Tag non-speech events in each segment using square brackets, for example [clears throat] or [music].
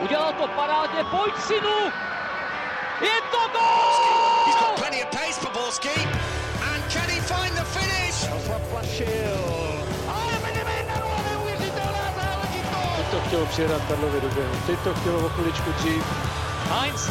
Udělal to parádně, pojď synu! Je to gol! He's got plenty of pace for Borski. And can he find the finish? Záležitost! Teď to chtělo přijedat Karlovi do běhu. Teď to chtělo o chviličku dřív. Heinz.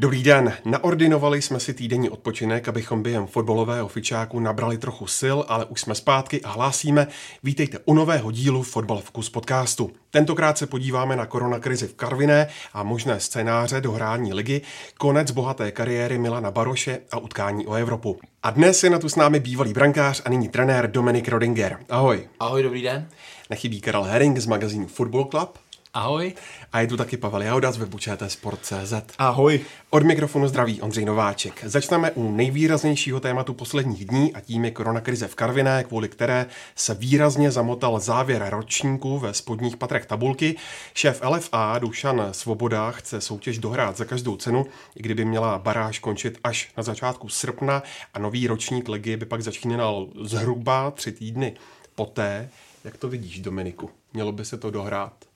Dobrý den, naordinovali jsme si týdenní odpočinek, abychom během fotbalového fičáku nabrali trochu sil, ale už jsme zpátky a hlásíme, vítejte u nového dílu Fotbal Focus podcastu. Tentokrát se podíváme na koronakrizi v Karviné a možné scénáře do hrání ligy, konec bohaté kariéry Milana Baroše a utkání o Evropu. A dnes je na tu s námi bývalý brankář a nyní trenér Dominik Rodinger. Ahoj. Ahoj, dobrý den. Nechybí Karel Herring z magazínu Football Club. Ahoj. A je tu taky Pavel Jahoda z webu Sport.cz. Ahoj. Od mikrofonu zdraví Ondřej Nováček. Začneme u nejvýraznějšího tématu posledních dní a tím je koronakrize v Karviné, kvůli které se výrazně zamotal závěr ročníku ve spodních patrech tabulky. Šéf LFA Dušan Svoboda chce soutěž dohrát za každou cenu, i kdyby měla baráž končit až na začátku srpna a nový ročník ligy by pak začínal zhruba tři týdny poté. Jak to vidíš, Dominiku? Mělo by se to dohrát?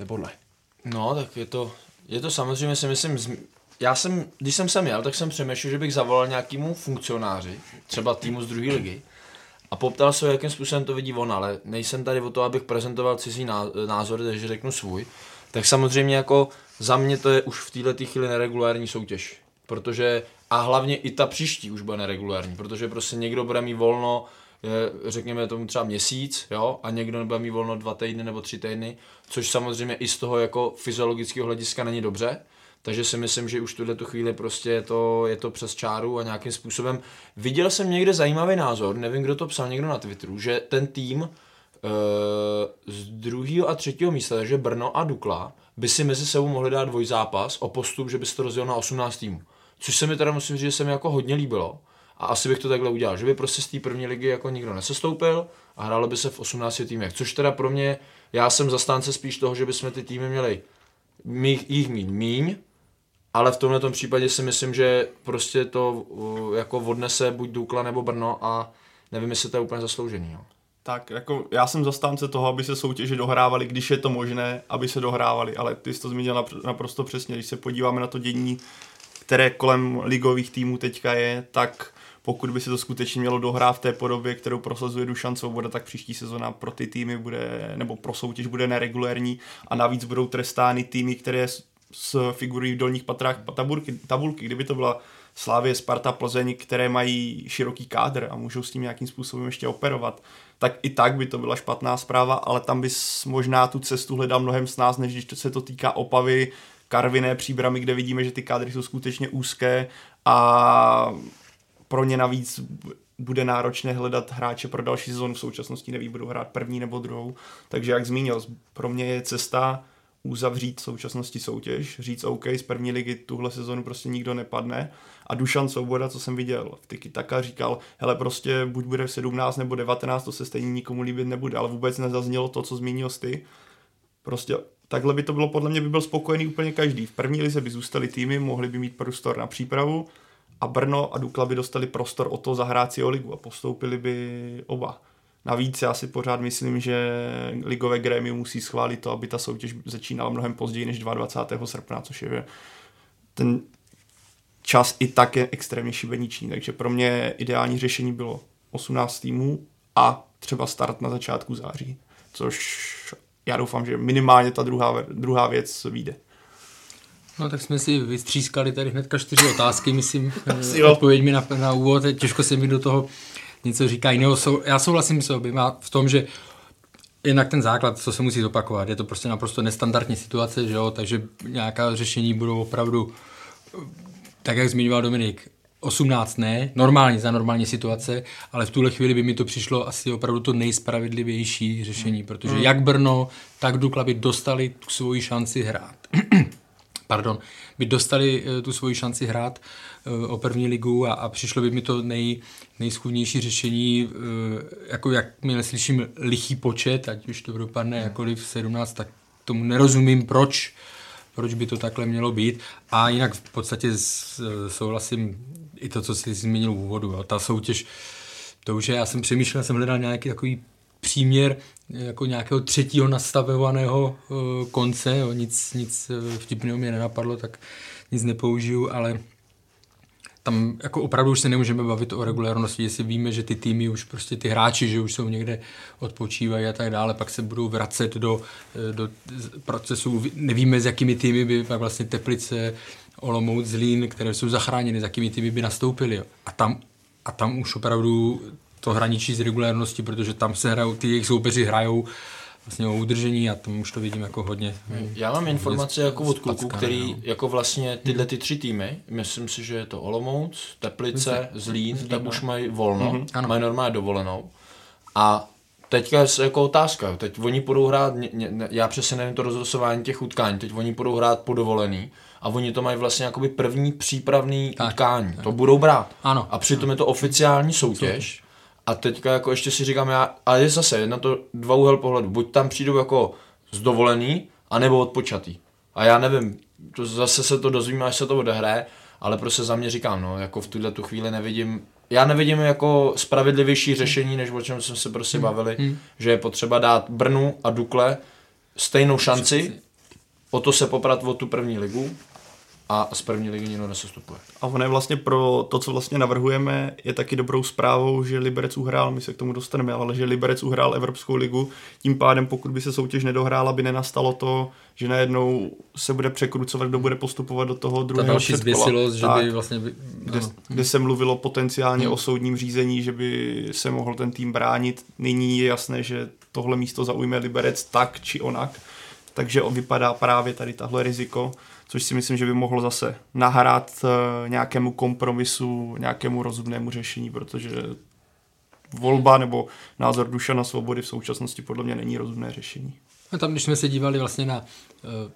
Nebo ne? No, tak je to, je to samozřejmě si myslím, já jsem, když jsem sem jel, tak jsem přemýšlel, že bych zavolal nějakému funkcionáři, třeba týmu z druhé ligy, a poptal se, jakým způsobem to vidí on, ale nejsem tady o to, abych prezentoval cizí názory, takže řeknu svůj. Tak samozřejmě jako za mě to je už v této chvíli neregulární soutěž. Protože, a hlavně i ta příští už bude neregulární, protože prostě někdo bude mít volno je, řekněme tomu třeba měsíc, jo, a někdo nebude mít volno dva týdny nebo tři týdny, což samozřejmě i z toho jako fyziologického hlediska není dobře, takže si myslím, že už tuhle tu chvíli prostě je to, je to přes čáru a nějakým způsobem. Viděl jsem někde zajímavý názor, nevím, kdo to psal, někdo na Twitteru, že ten tým e, z druhého a třetího místa, takže Brno a Dukla, by si mezi sebou mohli dát dvojzápas o postup, že by se to rozdělil na 18 týmů. Což se mi teda musím říct, že se mi jako hodně líbilo a asi bych to takhle udělal, že by prostě z té první ligy jako nikdo nesestoupil a hrálo by se v 18 týmech. Což teda pro mě, já jsem zastánce spíš toho, že bychom ty týmy měli mých, jich mít míň, ale v tomhle případě si myslím, že prostě to uh, jako odnese buď Dukla nebo Brno a nevím, jestli to je úplně zasloužený. Jo. Tak jako já jsem zastánce toho, aby se soutěže dohrávaly, když je to možné, aby se dohrávaly, ale ty jsi to zmínil naprosto přesně, když se podíváme na to dění, které kolem ligových týmů teďka je, tak pokud by se to skutečně mělo dohrát v té podobě, kterou prosazuje Dušan Svoboda, tak příští sezona pro ty týmy bude, nebo pro soutěž bude neregulérní a navíc budou trestány týmy, které s figurují v dolních patrách tabulky, tabulky. Kdyby to byla Slávě, Sparta, Plzeň, které mají široký kádr a můžou s tím nějakým způsobem ještě operovat, tak i tak by to byla špatná zpráva, ale tam bys možná tu cestu hledal mnohem s nás, než když se to týká Opavy, Karviné, Příbramy, kde vidíme, že ty kádry jsou skutečně úzké a pro ně navíc bude náročné hledat hráče pro další sezónu. V současnosti neví, budou hrát první nebo druhou. Takže jak zmínil, pro mě je cesta uzavřít v současnosti soutěž, říct OK, z první ligy tuhle sezonu prostě nikdo nepadne. A Dušan Svoboda, co jsem viděl v Tiki Taka, říkal, hele prostě buď bude 17 nebo 19, to se stejně nikomu líbit nebude, ale vůbec nezaznělo to, co zmínil ty. Prostě takhle by to bylo, podle mě by byl spokojený úplně každý. V první lize by zůstali týmy, mohli by mít prostor na přípravu, a Brno a Dukla by dostali prostor o to zahrát si o ligu a postoupili by oba. Navíc já si pořád myslím, že ligové grémium musí schválit to, aby ta soutěž začínala mnohem později než 22. srpna, což je ten čas i tak je extrémně šibeniční, takže pro mě ideální řešení bylo 18 týmů a třeba start na začátku září, což já doufám, že minimálně ta druhá, druhá věc vyjde. No tak jsme si vystřískali tady hnedka čtyři otázky, myslím, [laughs] odpověď mi na, na úvod, těžko se mi do toho něco říká jiného. Sou, já souhlasím s oběma v tom, že jednak ten základ, co se musí zopakovat, je to prostě naprosto nestandardní situace, že jo, takže nějaká řešení budou opravdu, tak jak zmiňoval Dominik, 18 ne, normálně za normální situace, ale v tuhle chvíli by mi to přišlo asi opravdu to nejspravedlivější řešení, protože hmm. jak Brno, tak Dukla by dostali tu svoji šanci hrát [clears throat] pardon, by dostali eh, tu svoji šanci hrát eh, o první ligu a, a přišlo by mi to nej, nejschůdnější řešení, eh, jako jak mi neslyším lichý počet, ať už to dopadne hmm. jakkoliv 17, tak tomu nerozumím, proč proč by to takhle mělo být. A jinak v podstatě souhlasím i to, co jsi zmínil v úvodu. Jo. Ta soutěž, to už je, já jsem přemýšlel, jsem hledal nějaký takový příměr jako nějakého třetího nastavovaného uh, konce, jo. nic, nic uh, vtipného mě nenapadlo, tak nic nepoužiju, ale tam jako opravdu už se nemůžeme bavit o regulárnosti, jestli víme, že ty týmy už prostě ty hráči, že už jsou někde odpočívají a tak dále, pak se budou vracet do, eh, do procesu, nevíme s jakými týmy by pak vlastně Teplice, Olomouc, Zlín, které jsou zachráněny, s jakými týmy by nastoupili. A tam, a tam už opravdu to hraničí z regulárnosti, protože tam se hrajou, ty jejich soupeři hrajou vlastně o udržení a tam už to vidím jako hodně. Já mám informace jako od kluků, který no. jako vlastně tyhle ty tři týmy, myslím si, že je to Olomouc, Teplice, Zlín, Zlín tak už mají volno, mm-hmm. mají normálně dovolenou. A teďka je jako otázka, teď oni budou hrát, já přesně nevím to rozhlasování těch utkání, teď oni budou hrát po dovolený a oni to mají vlastně jakoby první přípravný tak, utkání, tak. to budou brát. Ano. A přitom je to oficiální soutěž. A teďka jako ještě si říkám já, ale je zase na to dva úhel pohledu. Buď tam přijdou jako z dovolený, anebo odpočatý. A já nevím, to zase se to dozvíme, až se to odehraje, ale prostě za mě říkám, no, jako v tuhle tu chvíli nevidím, já nevidím jako spravedlivější řešení, než o čem jsme se prostě hmm. bavili, hmm. že je potřeba dát Brnu a Dukle stejnou šanci, o to se poprat o tu první ligu a z první ligy nikdo nesestupuje. A ono je vlastně pro to, co vlastně navrhujeme, je taky dobrou zprávou, že Liberec uhrál, my se k tomu dostaneme, ale že Liberec uhrál Evropskou ligu, tím pádem pokud by se soutěž nedohrála, by nenastalo to, že najednou se bude překrucovat, kdo bude postupovat do toho druhého Ta další zběsilost, že by vlastně... By, kde, kde se mluvilo potenciálně hmm. o soudním řízení, že by se mohl ten tým bránit. Nyní je jasné, že tohle místo zaujme Liberec tak či onak, takže vypadá právě tady tahle riziko což si myslím, že by mohlo zase nahrát eh, nějakému kompromisu, nějakému rozumnému řešení, protože volba nebo názor na Svobody v současnosti podle mě není rozumné řešení. No tam, když jsme se dívali vlastně na uh,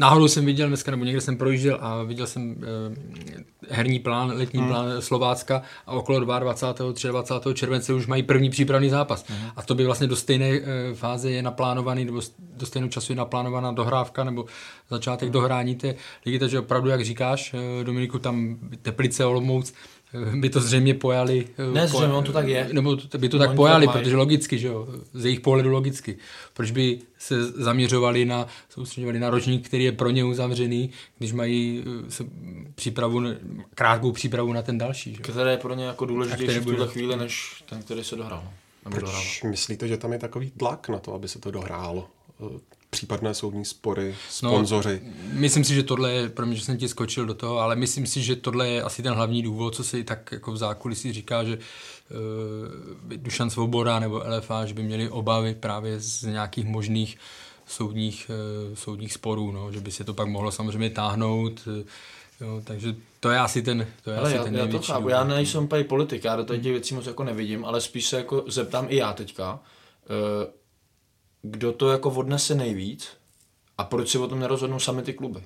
Náhodou jsem viděl dneska, nebo někde jsem projížděl a viděl jsem uh, herní plán, letní hmm. plán Slovácka a okolo 22. 23. července už mají první přípravný zápas. Hmm. A to by vlastně do stejné uh, fáze je naplánovaný, nebo do stejného času je naplánovaná dohrávka nebo začátek hmm. dohrání té ligy, takže opravdu, jak říkáš, uh, Dominiku, tam Teplice, Olomouc, by to zřejmě pojali. Ne, po, zřejmě, on to tak je. Nebo by to tak pojali, to protože logicky, že jo, z jejich pohledu logicky. Proč by se zaměřovali na, soustředovali na ročník, který je pro ně uzavřený, když mají eh, se přípravu, krátkou přípravu na ten další. Že? Které je pro ně jako důležitější v tuhle chvíli, než ten, který se dohrál. Proč dohrál. myslíte, že tam je takový tlak na to, aby se to dohrálo? Případné soudní spory, sponzoři. No, myslím si, že tohle je, pro mě, že jsem ti skočil do toho, ale myslím si, že tohle je asi ten hlavní důvod, co se i tak jako v zákulisí říká, že uh, Dušan Svoboda nebo LFA, že by měli obavy právě z nějakých možných soudních, uh, soudních sporů, no, že by se to pak mohlo samozřejmě táhnout, uh, Jo, takže to je asi ten, to je ale asi já, ten já to chápu, důvod. já nejsem úplně politik, já do těch věcí moc jako nevidím, ale spíš se jako zeptám i já teďka. Uh, kdo to jako odnese nejvíc a proč si o tom nerozhodnou sami ty kluby.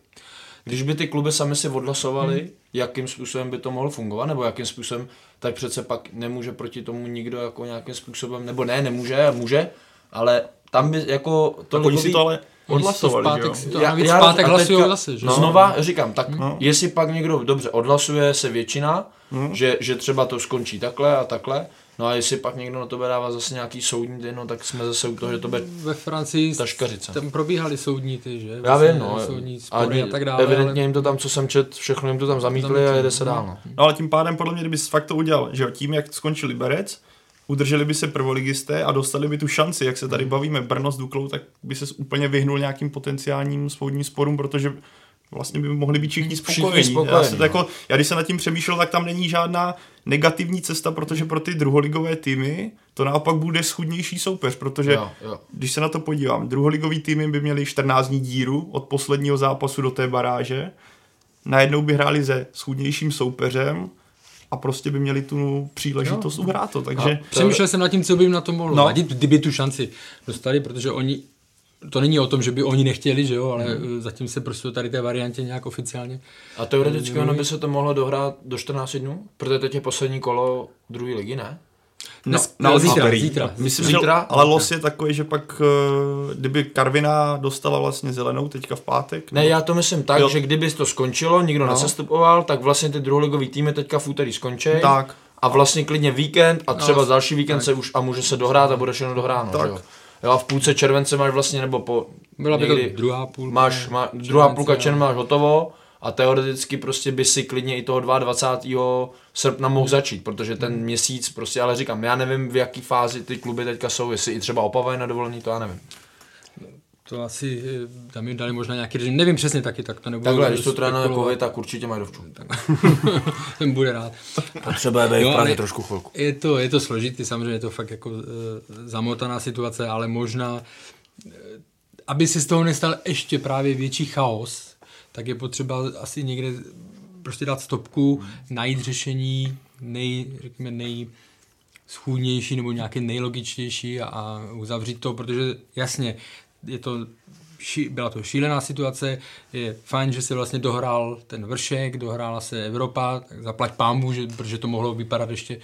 Když by ty kluby sami si odhlasovali, hmm. jakým způsobem by to mohlo fungovat, nebo jakým způsobem, tak přece pak nemůže proti tomu nikdo jako nějakým způsobem, nebo ne, nemůže, může, ale tam by jako to tak ligový... si to ale odhlasovali, pátek, jo? To já, já, pátek hlasují zase, že? No. Znova říkám, tak no. jestli pak někdo dobře odhlasuje se většina, no. že, že třeba to skončí takhle a takhle, No a jestli pak někdo na to dává zase nějaký soudní ty, no tak jsme zase u toho, že to bude Ve Francii taškařice. tam probíhali soudní ty, že? Já vím, no. Soudní spory a, a tak dále. Evidentně ale... jim to tam, co jsem čet, všechno jim to tam zamítli a jede se dál. No. no ale tím pádem podle mě, kdyby fakt to udělal, že jo, tím, jak skončil Liberec, udrželi by se prvoligisté a dostali by tu šanci, jak se tady bavíme Brno s Duklou, tak by se úplně vyhnul nějakým potenciálním soudním sporům, protože vlastně by mohli být všichni spokojení. Všichni spokojení já, se, no. jako, já když se nad tím přemýšlel, tak tam není žádná negativní cesta, protože pro ty druholigové týmy to naopak bude schudnější soupeř, protože jo, jo. když se na to podívám, druholigový týmy by měli 14 dní díru od posledního zápasu do té baráže, najednou by hráli se schudnějším soupeřem, a prostě by měli tu příležitost jo. uhrát to, takže... Přemýšlel jsem nad tím, co by jim na to mohlo no. vadit, kdyby tu šanci dostali, protože oni to není o tom, že by oni nechtěli, že jo, ale hmm. zatím se prostě tady té variantě nějak oficiálně. A teoreticky ono by se to mohlo dohrát do 14 dnů? Protože teď je poslední kolo druhé ligy, ne? Dnes, no, no, zítra, úterý. zítra. Myslím, Zítra? že, ale los je takový, že pak, eh, kdyby Karvina dostala vlastně zelenou teďka v pátek. Ne, já to myslím tak, Jo. že kdyby to skončilo, nikdo No. nesestupoval, tak vlastně ty druholigový týmy teďka v úterý skončí. Tak. A vlastně klidně víkend a třeba No, další víkend se už a může se dohrát a bude všechno dohráno. Tak. Že jo? Jo, a v půlce července máš vlastně, nebo po Byla by to druhá půl. máš, má, druhá července, půlka jo. června máš hotovo a teoreticky prostě by si klidně i toho 22. srpna mohl začít, protože ten měsíc prostě, ale říkám, já nevím v jaký fázi ty kluby teďka jsou, jestli i třeba opavají na dovolení, to já nevím. To asi, eh, tam jim dali možná nějaký režim, nevím přesně taky, tak to nebudu Takhle, když to trénuje covid, tak určitě mají dovču. [laughs] Ten bude rád. Potřebuje být Jo, v Praze ale- trošku chvilku. Je to, je to složitý, samozřejmě je to fakt jako e, zamotaná situace, ale možná, e, aby se z toho nestal ještě právě větší chaos, tak je potřeba asi někde prostě dát stopku, najít řešení nej, řekněme, nej, schůdnější nebo nějaké nejlogičtější a, a uzavřít to, protože jasně, je to ší, byla to šílená situace, je fajn, že se vlastně dohrál ten vršek, dohrála se Evropa, tak zaplať pámu, že, protože to mohlo vypadat ještě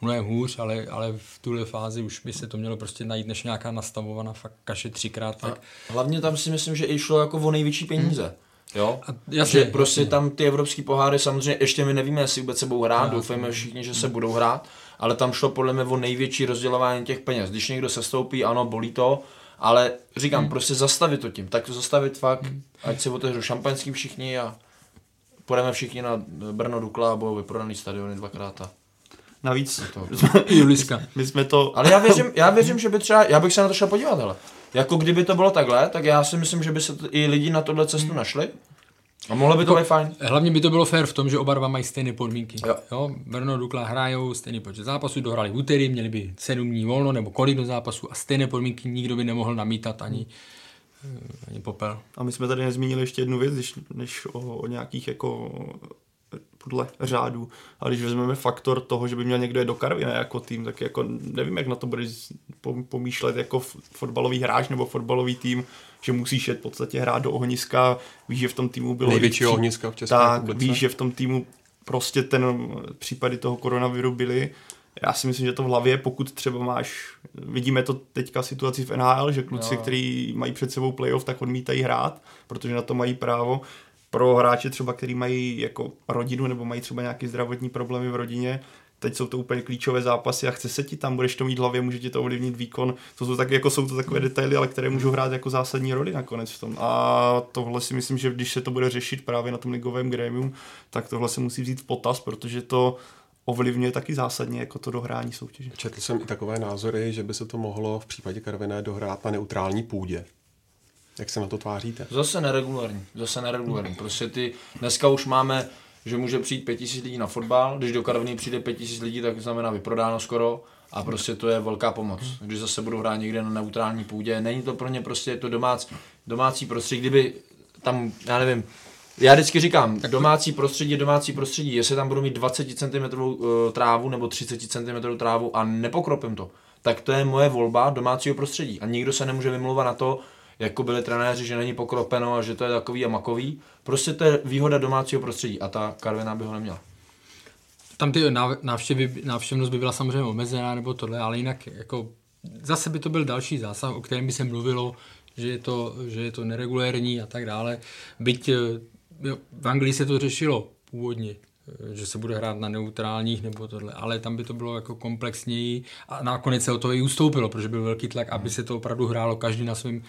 mnohem hůř, ale, ale v tuhle fázi už by se to mělo prostě najít než nějaká nastavovaná fakt kaše třikrát. Tak. Hlavně tam si myslím, že i šlo jako o největší peníze. Jo? A jasně, že prostě jasně. tam ty evropský poháry samozřejmě ještě my nevíme, jestli vůbec se budou hrát, doufejme všichni, že se budou hrát, ale tam šlo podle mě o největší rozdělování těch peněz. Když někdo se stoupí, ano, bolí to, ale říkám, Hmm. prostě zastavit to tím, tak to zastavit fakt, ať si otevřou šampaňský všichni a půjdeme všichni na Brno Dukla a budou vyprodaný stadiony dvakrát. A... Navíc, [laughs] Juliska. my jsme to... Ale já věřím, já věřím, že by třeba, já bych se na to šel podívat, hele. Jako kdyby to bylo takhle, tak já si myslím, že by se t- i lidi na tohle cestu našli. A mohlo by to být fajn. Hlavně by to bylo fér v tom, že oba dva mají stejné podmínky. Jo. Jo, Brno Dukla hrajou stejný počet zápasů, dohrali v úterý, měli by 7 dní volno nebo kolik do zápasu a stejné podmínky nikdo by nemohl namítat ani, eh, ani popel. A my jsme tady nezmínili ještě jednu věc, když, než o, o nějakých jako podle řádu, ale když vezmeme faktor toho, že by měl někdo je do Karvina jako tým, tak jako nevím, jak na to budeš pom- pomýšlet jako fotbalový hráč nebo fotbalový tým, že musíš jet v podstatě hrát do ohniska, víš, že v tom týmu bylo... Největšího i- ohniska v České Tak, republice. víš, že v tom týmu prostě ten případy toho koronaviru byly. Já si myslím, že to v hlavě, pokud třeba máš, vidíme to teďka situaci v NHL, že kluci, Jo. kteří mají před sebou playoff, tak odmítají hrát, protože na to mají právo. Pro hráče třeba, který mají jako rodinu nebo mají třeba nějaké zdravotní problémy v rodině, teď jsou to úplně klíčové zápasy a chce se ti tam, budeš to mít v hlavě, může ti to ovlivnit výkon. To jsou, tak, jako jsou to takové detaily, ale které můžou hrát jako zásadní roli nakonec v tom. A tohle si myslím, že když se to bude řešit právě na tom ligovém grémium, tak tohle se musí vzít v potaz, protože to ovlivňuje taky zásadně jako to dohrání soutěže. Četl jsem i takové názory, že by se to mohlo v případě Karviné dohrát na neutrální půdě. Jak se na to tváříte? Zase neregulární, zase neregulární. Prostě ty, dneska už máme, že může přijít 5000 lidí na fotbal, když do Karviny přijde 5000 lidí, tak znamená vyprodáno skoro a prostě to je velká pomoc. Když zase budou hrát někde na neutrální půdě, není to pro ně prostě to domácí, domácí prostředí, kdyby tam, já nevím, já vždycky říkám, domácí prostředí, domácí prostředí, jestli tam budu mít 20 cm trávu nebo 30 cm trávu a nepokropím to, tak to je moje volba domácího prostředí. A nikdo se nemůže vymlouvat na to, jako byli trenéři, že není pokropeno a že to je takový a makový. Prostě to je výhoda domácího prostředí a ta Karviná by ho neměla. Tam ty náv- návštěvy, návštěvnost by byla samozřejmě omezená nebo tohle, ale jinak jako zase by to byl další zásah, o kterém by se mluvilo, že je to, že je to neregulérní a tak dále. Byť eh, jo, v Anglii se to řešilo původně, že se bude hrát na neutrálních nebo tohle, ale tam by to bylo jako komplexněji a nakonec se o to i ustoupilo, protože byl velký tlak, aby se to opravdu hrálo každý na svém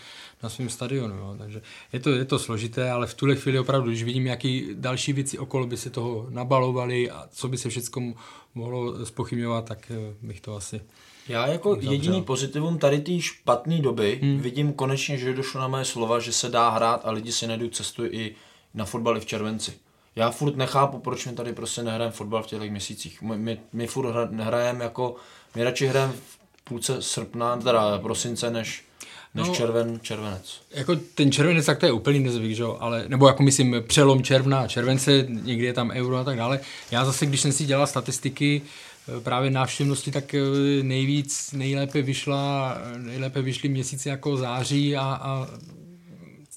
na svém stadionu. Jo. Takže je to, je to složité, ale v tuhle chvíli opravdu, když vidím, jaký další věci okolo by se toho nabalovaly a co by se všechno mohlo spochybňovat, tak eh, bych to asi Já jako jediný pozitivum tady té špatné doby hmm. vidím konečně, že došlo na moje slova, že se dá hrát a lidi si najdou cestu i na fotbal i v červenci. Já furt nechápu, proč my tady prostě nehrajeme fotbal v těchto měsících. My, my, my furt hra, hrajeme jako, my radši hrajeme v půlce srpna, teda prosince, než, než No. červen, červenec. Jako ten červenec, tak to je úplný nezvyk, že jo? ale, nebo jako myslím přelom června a července, někdy je tam euro a tak dále. Já zase, když jsem si dělal statistiky eh, právě návštěvnosti, tak eh, nejvíc, nejlépe vyšla, nejlépe vyšly měsíce jako září a, a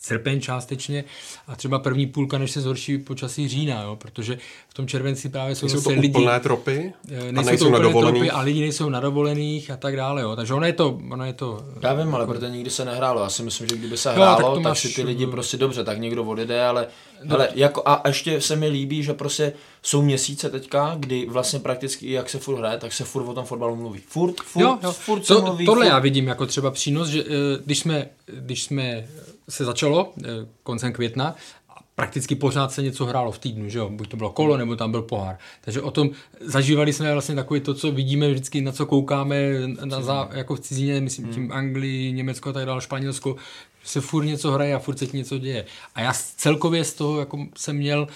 srpen částečně a třeba první půlka, než se zhorší počasí října, jo, protože v tom červenci právě jsou, jsou to lidi, úplné tropy eh, a nejsou, nejsou to na dovolených. tropy a lidi nejsou na dovolených a tak dále, jo. takže ono je to, ono je to Já vím, ale protože nikdy se nehrálo. Já si myslím, že kdyby se tak hrálo, to tak, máš- si ty lidi prostě dobře, tak někdo odjede, ale, ale jako, a ještě se mi líbí, že prostě jsou měsíce teďka, kdy vlastně prakticky jak se furt hraje, tak se furt o tom fotbalu mluví. Furt, furt, jo, jo. furt se To, mluví. tohle furt. já vidím jako třeba přínos, že eh, když jsme, když jsme se začalo eh, koncem května, a prakticky pořád se něco hrálo v týdnu, že jo? buď to bylo kolo, nebo tam byl pohár. Takže o tom zažívali jsme vlastně takové to, co vidíme vždycky, na co koukáme na zá, jako v cizině, myslím Hmm. tím Anglii, Německo a tak dále, Španělsko, se furt něco hraje a furt se něco děje. A já celkově z toho jako jsem měl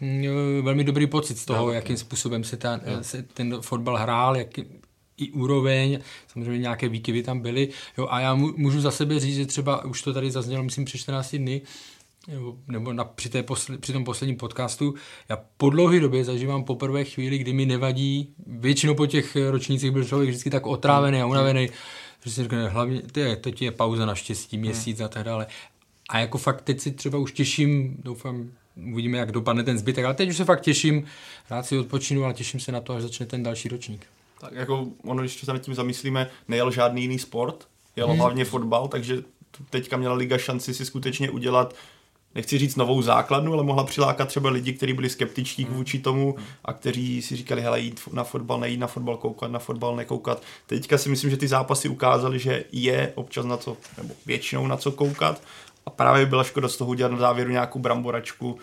mm, velmi dobrý pocit z toho, jakým způsobem se, ta, se ten fotbal hrál, jaký, i úroveň, samozřejmě nějaké výkyvy tam byly. Jo, a já můžu za sebe říct, že třeba už to tady zaznělo, myslím, před 14 dny, nebo, nebo na, při, té posle, při tom posledním podcastu, já po dlouhé době zažívám poprvé chvíli, kdy mi nevadí, většinou po těch ročnících byl člověk vždycky tak otrávený a unavený, že si řekne, hlavně, to je, teď je pauza na štěstí, měsíc a tak dále. A jako fakt teď si třeba už těším, doufám, uvidíme, jak dopadne ten zbytek, ale teď už se fakt těším, rád si odpočinu, ale těším se na to, až začne ten další ročník. Tak jako ono, když se nad tím zamyslíme, nejel žádný jiný sport, jel hmm. hlavně fotbal, takže teďka měla liga šanci si skutečně udělat nechci říct novou základnu, ale mohla přilákat třeba lidi, kteří byli skeptičtí vůči tomu a kteří si říkali, hele, jít na fotbal, nejít na fotbal, koukat na fotbal, nekoukat. Teďka si myslím, že ty zápasy ukázaly, že je občas na co, nebo většinou na co koukat a právě byla škoda z toho udělat na závěru nějakou bramboračku,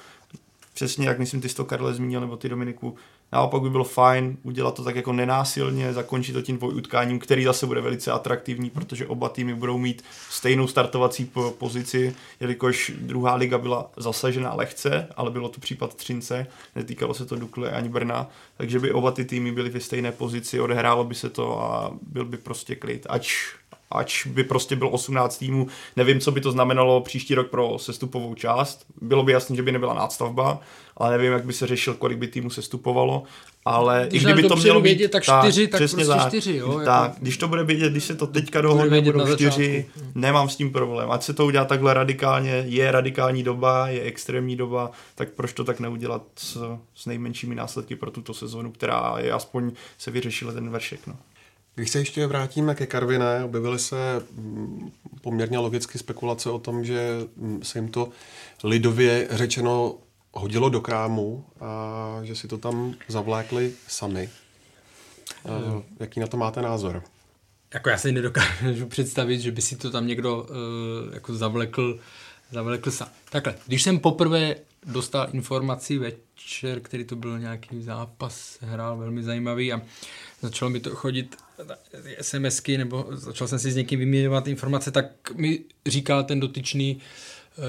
přesně jak myslím ty jsi to Karle zmínil, nebo ty Dominiku, naopak by bylo fajn udělat to tak jako nenásilně, zakončit to tím dvojutkáním, který zase bude velice atraktivní, protože oba týmy budou mít stejnou startovací po- pozici, jelikož druhá liga byla zasažena lehce, ale bylo to případ Třince, netýkalo se to Dukle ani Brna, takže by oba ty týmy byly ve stejné pozici, odehrálo by se to a byl by prostě klid, ač ač by prostě byl 18 týmů. Nevím, co by to znamenalo příští rok pro sestupovou část. Bylo by jasné, že by nebyla nástavba, ale nevím, jak by se řešil, kolik by týmů sestupovalo. Ale Když i kdyby to mělo být, vědět, tak čtyři, tak přesně prostě čtyři, jo, Tak, jako- když to bude vědět, když se to teďka dohodne, budou na čtyři, nemám s tím problém. Ať se to udělá takhle radikálně, je radikální doba, je extrémní doba, tak proč to tak neudělat s, s nejmenšími následky pro tuto sezonu, která je aspoň se vyřešila ten veršek. No. Když se ještě vrátíme ke Karviné, objevily se mm, poměrně logicky spekulace o tom, že mm, se jim to lidově řečeno hodilo do krámu a že si to tam zavlékli sami. Eh, Jaký na to máte názor? Jako já si nedokážu představit, že by si to tam někdo uh, jako zavlekl, zavlekl sám. Takhle, když jsem poprvé dostal informaci večer, který to byl nějaký zápas, hrál velmi zajímavý a začalo mi to chodit SMSky, nebo začal jsem si s někým vyměňovat informace, tak mi říkal ten dotyčný,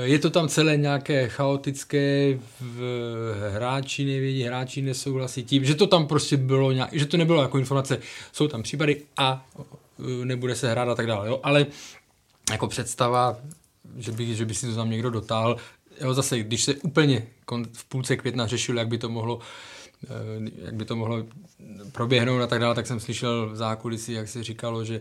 je to tam celé nějaké chaotické, v hráči nevědí, hráči nesouhlasí tím, že to tam prostě bylo nějak, že to nebylo jako informace, jsou tam případy a eh, nebude se hrát a tak dále, jo? ale jako představa, že by, že by si to tam někdo dotáhl, jo, zase, když se úplně v půlce května řešil, jak by to mohlo eh, jak by to mohlo proběhnout a tak dále, tak jsem slyšel v zákulisí, jak se říkalo, že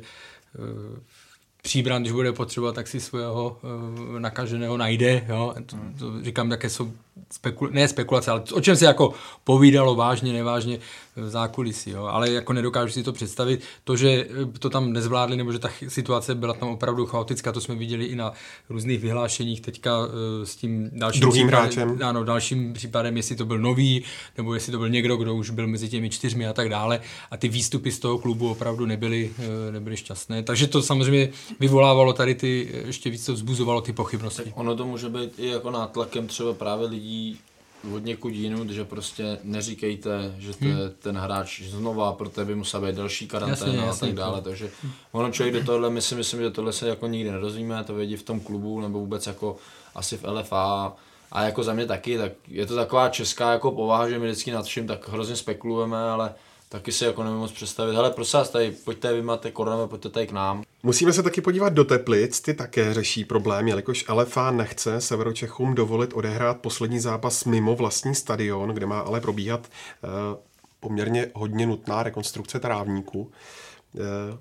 eh, Příbran, když bude potřebovat, tak si svého uh, nakaženého najde. Jo? To, to říkám, také jsou spekul- ne spekulace, ale o čem se jako povídalo vážně, nevážně v zákulisí. Jo? Ale jako nedokážu si to představit. To, že eh, to tam nezvládli, nebo že ta situace byla tam opravdu chaotická, to jsme viděli i na různých vyhlášeních teďka uh, s tím dalším Druhým případem, hráčem. ano, dalším případem, jestli to byl nový, nebo jestli to byl někdo, kdo už byl mezi těmi čtyřmi a tak dále. A ty výstupy z toho klubu opravdu nebyly, eh, nebyly šťastné. Takže to samozřejmě vyvolávalo tady ty, eh, ještě víc to vzbuzovalo ty pochybnosti. Ono to může být i jako nátlakem třeba právě lidí od někud jinut, že prostě neříkejte, že to je ten hráč znova, protože by musela být další karanténa Jasně, a tak dále, takže ono člověk do tohle, my si myslím, že tohle se jako nikdy nedozvíme, to vědí v tom klubu nebo vůbec jako asi v LFA a. Jako za mě taky, tak je to taková česká jako povaha, že my vždycky nad vším tak hrozně spekulujeme, ale taky si jako nevím moc představit, hele prosím vás, tady pojďte, vy máte korona, pojďte tady k nám. Musíme se taky podívat do Teplic, ty také řeší problém, jelikož LFA nechce Severočechům dovolit odehrát poslední zápas mimo vlastní stadion, kde má ale probíhat eh, poměrně hodně nutná rekonstrukce trávníku. Eh,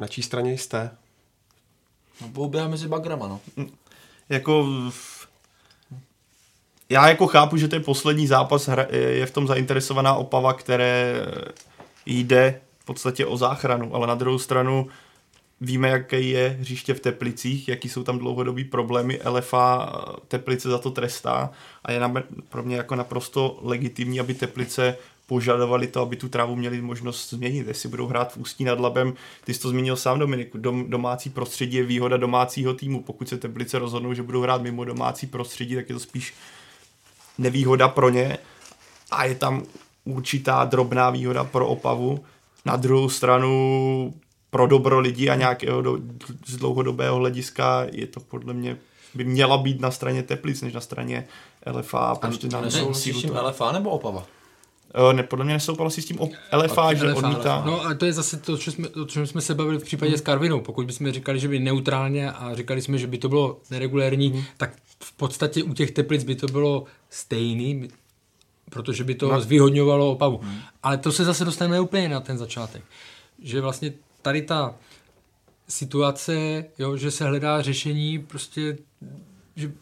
na čí straně jste? No, pouběhá mezi bagrama, no. jako já jako chápu, že to je poslední zápas, je v tom zainteresovaná Opava, které jde v podstatě o záchranu, ale na druhou stranu víme, jaké je hřiště v Teplicích, jaký jsou tam dlouhodobý problémy, LFA Teplice za to trestá a je pro mě jako naprosto legitimní, aby Teplice požadovali to, aby tu trávu měli možnost změnit, jestli budou hrát v Ústí nad Labem. Ty jsi to zmínil sám, Dominiku, dom, domácí prostředí je výhoda domácího týmu. Pokud se Teplice rozhodnou, že budou hrát mimo domácí prostředí, tak je to spíš nevýhoda pro ně a je tam určitá drobná výhoda pro Opavu. Na druhou stranu pro dobro lidí a nějakého do, z dlouhodobého hlediska je to podle mě by měla být na straně Teplic, než na straně LFA. A prostě a nesouhlasíš s tím LFA nebo Opava? Uh, ne, podle mě nesouhlasí s tím LFA, že LFA, odmítá. No a to je zase to, co jsme, o čem jsme se bavili v případě hmm. s Karvinou. Pokud bychom říkali, že by neutrálně a říkali jsme, že by to bylo neregulérní, hmm. tak v podstatě u těch Teplic by to bylo stejný, protože by to no. zvýhodňovalo Opavu. Hmm. Ale to se zase dostaneme úplně na ten začátek. Že vlastně tady ta situace, jo, že se hledá řešení, prostě, že,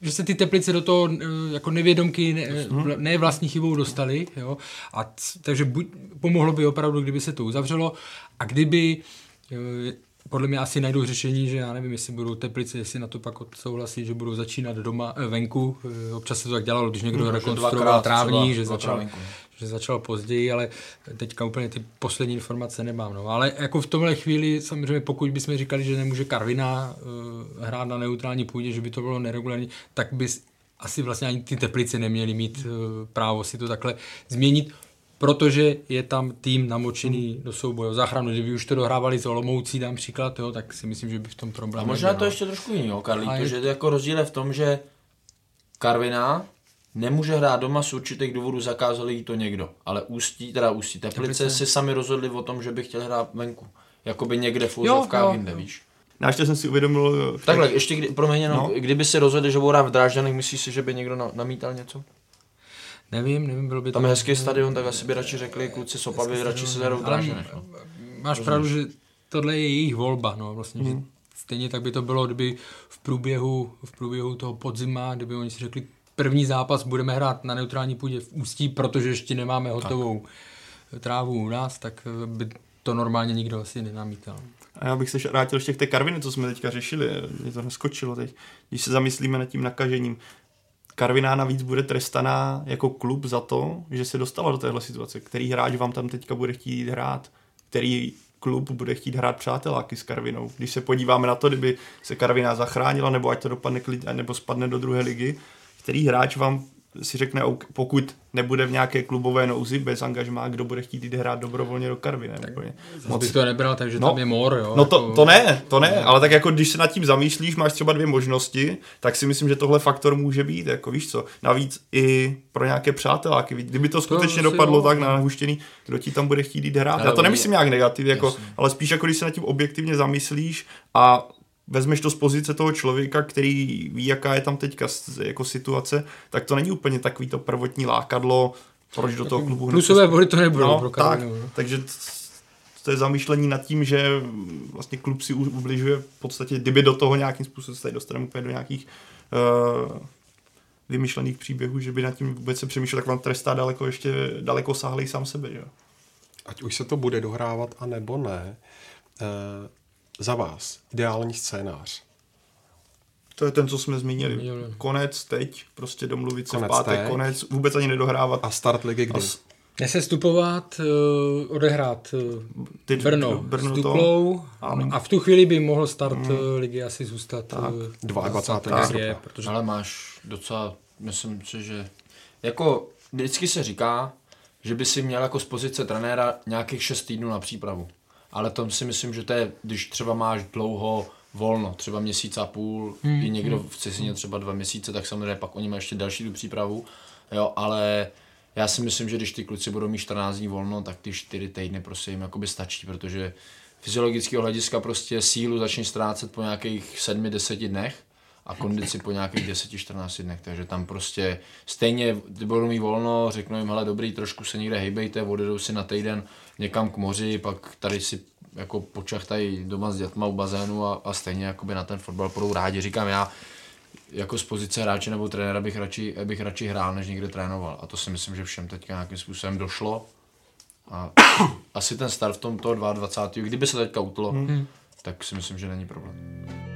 že se ty teplice do toho eh, jako nevědomky, ne, ne vlastní chybou dostali, jo, a c, takže buď, pomohlo by opravdu, kdyby se to uzavřelo a kdyby eh, podle mě asi najdou řešení, že já nevím, jestli budou teplice, jestli na to pak odsouhlasí, že budou začínat doma, eh, venku. Občas se to tak dělalo, když někdo no, rekonstruoval trávník, že začal, venku že začal později, ale teďka úplně ty poslední informace nemám. No. Ale jako v tomhle chvíli, samozřejmě pokud bychom říkali, že nemůže Karvina uh, hrát na neutrální půdě, že by to bylo neregulární, tak by asi vlastně ani ty teplice neměly mít uh, právo si to takhle změnit, protože je tam tým namočený do souboje o záchranu. Kdyby už to dohrávali s Olomoucí, dám příklad, jo, tak si myslím, že by v tom problém A možná nebyl. to ještě trošku jiný, Karlí, je... že to jako rozdíl je v tom, že Karvina nemůže hrát doma z určitých důvodů, zakázali jí to někdo. Ale Ústí, teda Ústí, Teplice si sami rozhodli o tom, že by chtěli hrát venku. Jakoby někde v úzovkách jinde, víš. No, ještě jsem si uvědomil... Takhle, ještě kdy, promiň, no, no. kdyby si rozhodli, že budou hrát v Drážďanech, myslíš si, že by někdo na, namítal něco? Nevím, nevím, bylo by Tam to... je hezký stadion, tak asi by radši řekli kluci z Opavy, radši se hrajou v Drážďanech. No. Máš Rozumíš. pravdu, že tohle je jejich volba, no, vlastně, hmm. Stejně tak by to bylo, kdyby v průběhu, v průběhu toho podzima, kdyby oni si řekli, první zápas budeme hrát na neutrální půdě v Ústí, protože ještě nemáme hotovou tak. trávu u nás, tak eh, by to normálně nikdo asi nenamítal. A já bych se vrátil ještě k té Karviny, co jsme teďka řešili, mě to neskočilo teď. Když se zamyslíme nad tím nakažením, Karviná navíc bude trestaná jako klub za to, že se dostala do téhle situace. Který hráč vám tam teďka bude chtít hrát? Který klub bude chtít hrát přáteláky s Karvinou? Když se podíváme na to, kdyby se Karviná zachránila, nebo ať to dopadne klid, nebo spadne do druhé ligy, který hráč vám si řekne, pokud nebude v nějaké klubové nouzi bez angažmá, kdo bude chtít jít hrát dobrovolně do Karvy, ne? Moc bych to nebral, takže no, tam je mor, jo. No to, jako... to ne, to ne, ale tak jako když se nad tím zamýšlíš, máš třeba dvě možnosti, tak si myslím, že tohle faktor může být, jako víš co, navíc i pro nějaké přáteláky, kdyby to skutečně to dopadlo jo. tak na nahuštěný, kdo ti tam bude chtít jít hrát. Já to nemyslím nějak negativně, jako, ale spíš jako když se nad tím objektivně zamyslíš a vezmeš to z pozice toho člověka, který ví, jaká je tam teďka jako situace, tak to není úplně takový to prvotní lákadlo, proč do toho klubu Plusové body to nebudou no, pro tak, no. Takže to je zamýšlení nad tím, že vlastně klub si ubližuje v podstatě, kdyby do toho nějakým způsobem se tady dostaneme úplně do nějakých uh, vymyšlených příběhů, že by nad tím vůbec se přemýšlel, tak vám trestá daleko ještě daleko sáhlej sám sebe. Že? Ať už se to bude dohrávat, a nebo ne, uh za vás ideální scénář? To je ten, co jsme zmínili. Konec teď, prostě domluvit se konec v pátek, teď. konec, vůbec ani nedohrávat. A start ligy kdy? S... Nesestupovat, uh, odehrát uh, Ty, Brno, Brno s Duklou a, a v tu chvíli by mohl start mm. ligy asi zůstat tak, uh, 22. Je, protože... Ale máš docela, myslím si, že jako vždycky se říká, že by si měl jako z pozice trenéra nějakých 6 týdnů na přípravu ale to si myslím, že to je, když třeba máš dlouho volno, třeba měsíc a půl, hmm. i někdo hmm. v cizině třeba dva měsíce, tak samozřejmě pak oni mají ještě další tu přípravu, jo, ale já si myslím, že když ty kluci budou mít 14 dní volno, tak ty 4 týdny prostě jim jakoby stačí, protože fyziologického hlediska prostě sílu začne ztrácet po nějakých 7-10 dnech a kondici po nějakých 10-14 dnech, takže tam prostě stejně budou mít volno, řeknu jim, hele dobrý, trošku se někde hejbejte, odjedou si na týden někam k moři, pak tady si jako počachtají doma s dětma u bazénu a, a stejně jakoby na ten fotbal půjdou rádi. Říkám já, jako z pozice hráče nebo trenéra bych radši, bych radši hrál, než někde trénoval. A to si myslím, že všem teďka nějakým způsobem došlo. A asi ten start v tom toho 22. Kdyby se teďka utlo, hmm. tak si myslím, že není problém.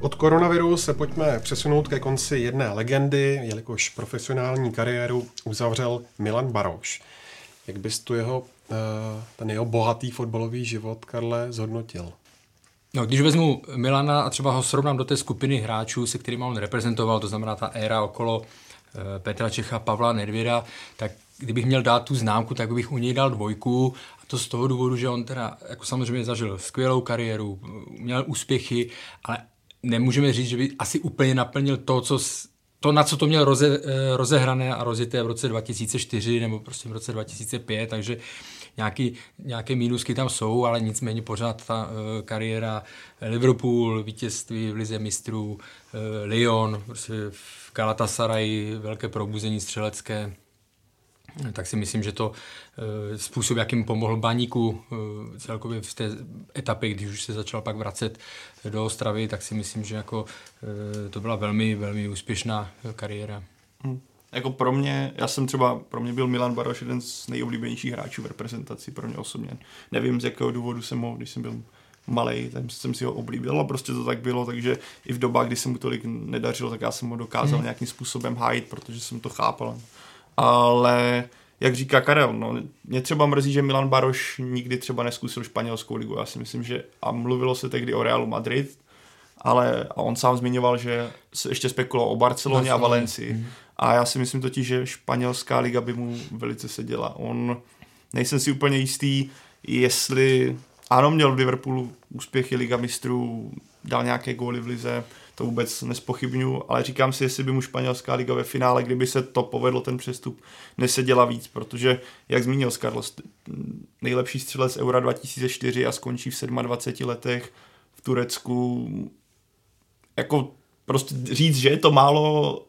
Od koronaviru se pojďme přesunout ke konci jedné legendy, jelikož profesionální kariéru uzavřel Milan Baroš. Jak bys tu jeho, eh, ten jeho bohatý fotbalový život, Karle, zhodnotil? No, když vezmu Milana a třeba ho srovnám do té skupiny hráčů, se kterými on reprezentoval, to znamená ta éra okolo eh, Petra Čecha, Pavla Nedvěda, tak kdybych měl dát tu známku, tak bych u něj dal dvojku. A to z toho důvodu, že on teda jako samozřejmě zažil skvělou kariéru, měl úspěchy, ale nemůžeme říct, že by asi úplně naplnil to, co to, na co to měl roze, eh, rozehrané a rozjeté v roce 2004 nebo prostě v roce 2005, takže nějaký, nějaké mínusky tam jsou, ale nicméně pořád ta uh, kariéra Liverpool, vítězství v Lize mistrů, uh, Lyon, prostě v Galatasaray, velké probuzení střelecké, tak si myslím, že to eh, způsob, jakým pomohl Baníku eh, celkově v té etapě, když už se začal pak vracet do Ostravy, tak si myslím, že jako eh, to byla velmi, velmi úspěšná kariéra. Hmm. Jako pro mě, já jsem třeba, pro mě byl Milan Baroš jeden z nejoblíbenějších hráčů v reprezentaci, pro mě osobně. Nevím, z jakého důvodu jsem ho, když jsem byl malý, tak jsem si ho oblíbil a prostě to tak bylo, takže i v dobách, kdy se mu tolik nedařilo, tak já jsem ho dokázal hmm. nějakým způsobem hájit, protože jsem to chápal ale jak říká Karel, no, mě třeba mrzí, že Milan Baroš nikdy třeba neskusil španělskou ligu. Já si myslím, že a mluvilo se tehdy o Realu Madrid, ale a on sám zmiňoval, že se ještě spekuloval o Barceloně a Valencii. Mm. A já si myslím totiž, že španělská liga by mu velice seděla. On, nejsem si úplně jistý, jestli, ano, měl v Liverpoolu úspěchy Liga mistrů, dal nějaké góly v lize, to vůbec nespochybnuju, ale říkám si, jestli by mu španělská liga ve finále, kdyby se to povedlo, ten přestup, neseděla víc, protože, jak zmínil Carlos, nejlepší střelec Eura 2004 a skončí v 27 letech v Turecku, jako prostě říct, že je to málo,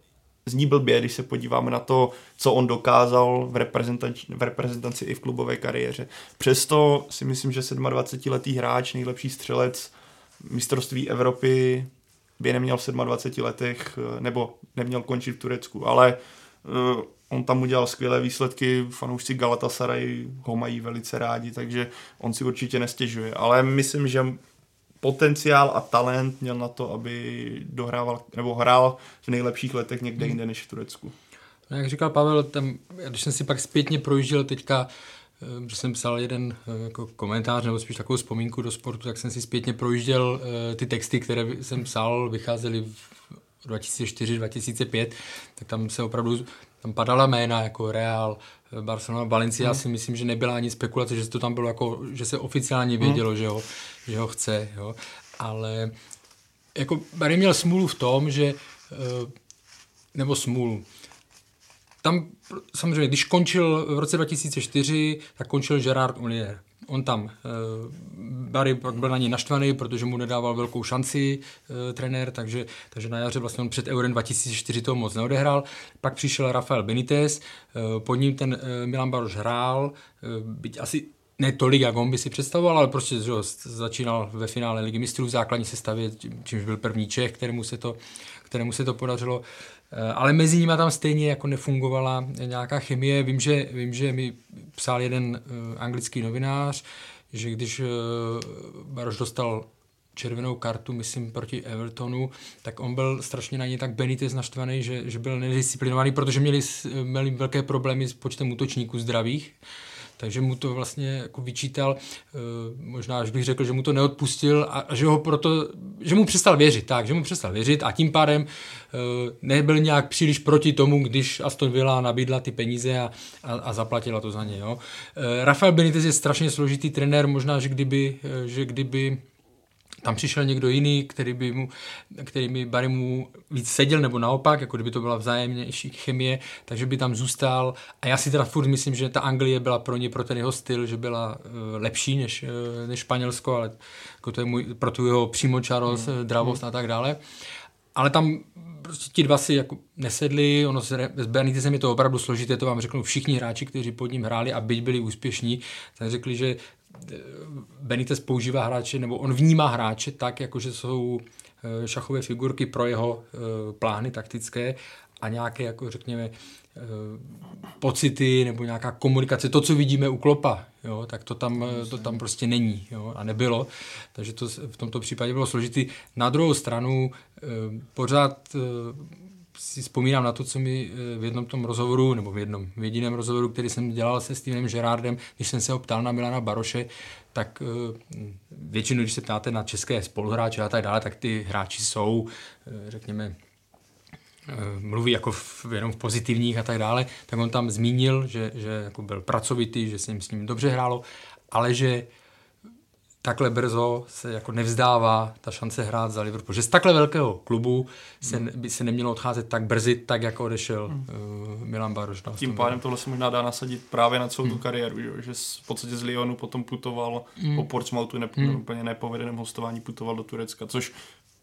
zní blbě, když se podíváme na to, co on dokázal v, reprezentaci, v reprezentaci i v klubové kariéře. Přesto si myslím, že 27-letý hráč, nejlepší střelec mistrovství Evropy, by neměl v 27 letech eh, nebo neměl končit v Turecku, ale uh, on tam udělal skvělé výsledky, fanoušci Galatasaray ho mají velice rádi, takže on si určitě nestěžuje, ale myslím, že potenciál a talent měl na to, aby dohrával nebo hrál v nejlepších letech někde jinde než v Turecku. No, jak říkal Pavel, tam, když jsem si pak zpětně projížděl teďka že jsem psal jeden eh, jako komentář nebo spíš takovou vzpomínku do sportu, tak jsem si zpětně projížděl eh, ty texty, které jsem psal, vycházely v 2004-2005, tak tam se opravdu tam padala jména jako Real, eh, Barcelona, Valencia, hmm. já si myslím, že nebyla ani spekulace, že to tam bylo jako, že se oficiálně hmm. vědělo, hmm. že, ho, že ho chce, jo. ale jako Barry měl smůlu v tom, že nebo smůlu, tam samozřejmě, když končil v roce 2004, tak končil Gerard Unier. On tam, uh, Barry pak byl na něj naštvaný, protože mu nedával velkou šanci uh, trenér, takže, takže na jaře vlastně on před Eurem 2004 to moc neodehrál. Pak přišel Rafael Benitez, uh, pod ním ten uh, Milan Baroš hrál, byť asi ne tolik, jak on by si představoval, ale prostě že, začínal ve finále Ligy mistrů v základní sestavě, čímž byl první Čech, kterému se to, kterému se to podařilo. Eh, ale mezi nimi tam stejně jako nefungovala nějaká chemie. Vím, že, vím, že mi psal jeden uh, anglický novinář, že když uh, Baroš dostal červenou kartu, myslím, proti Evertonu, tak on byl strašně na něj tak Benitez naštvaný, že, že byl nedisciplinovaný, protože měli, měli velké problémy s počtem útočníků zdravých. Takže mu to vlastně jako vyčítal, eh, možná až bych řekl, že mu to neodpustil a že ho proto, že mu přestal věřit, tak, že mu přestal věřit a tím pádem eh, nebyl nějak příliš proti tomu, když Aston Villa nabídla ty peníze a, a, a zaplatila to za ně. Jo. Eh, Rafael Benitez je strašně složitý trenér, možná, že kdyby, že kdyby tam přišel někdo jiný, který by, mu, který by Barry mu víc seděl, nebo naopak, jako kdyby to byla vzájemnější chemie, takže by tam zůstal. A já si teda furt myslím, že ta Anglie byla pro ně, pro ten jeho styl, že byla uh, lepší než, uh, než Španělsko, ale jako to je můj, pro tu jeho přímočarost, hmm. dravost hmm. a tak dále. ale tam prostě ti dva si jako nesedli, ono se, s Benitezem je to opravdu složité, to vám řeknu všichni hráči, kteří pod ním hráli a byť byli úspěšní, tak řekli, že eh, Benitez používá hráče, nebo on vnímá hráče tak, jako že jsou eh, šachové figurky pro jeho eh, plány taktické a nějaké, jako řekněme, pocity nebo nějaká komunikace, to, co vidíme u Klopa, jo, tak to tam, to tam prostě není jo, a nebylo. Takže to v tomto případě bylo složitý. Na druhou stranu pořád si vzpomínám na to, co mi v jednom tom rozhovoru, nebo v jednom v jediném rozhovoru, který jsem dělal se Stevenem Gerardem, když jsem se ho ptal na Milana Baroše, tak většinou, když se ptáte na české spoluhráče a tak dále, tak ty hráči jsou, řekněme, Eh, mluví jako v, jenom v pozitivních a tak dále, tak on tam zmínil, že, že jako byl pracovitý, že se jim s ním dobře hrálo, ale že takhle brzo se jako nevzdává ta šance hrát za Liverpool. Že z takhle velkého klubu se, by se nemělo odcházet tak brzy, tak jako odešel hmm. uh, Milan Baroš. Tím pádem tohle se možná dá nasadit právě na celou hmm. tu kariéru, že, že v podstatě z Lyonu potom putoval hmm. po Portsmouthu, ne, hmm. úplně nepovedeném hostování putoval do Turecka, což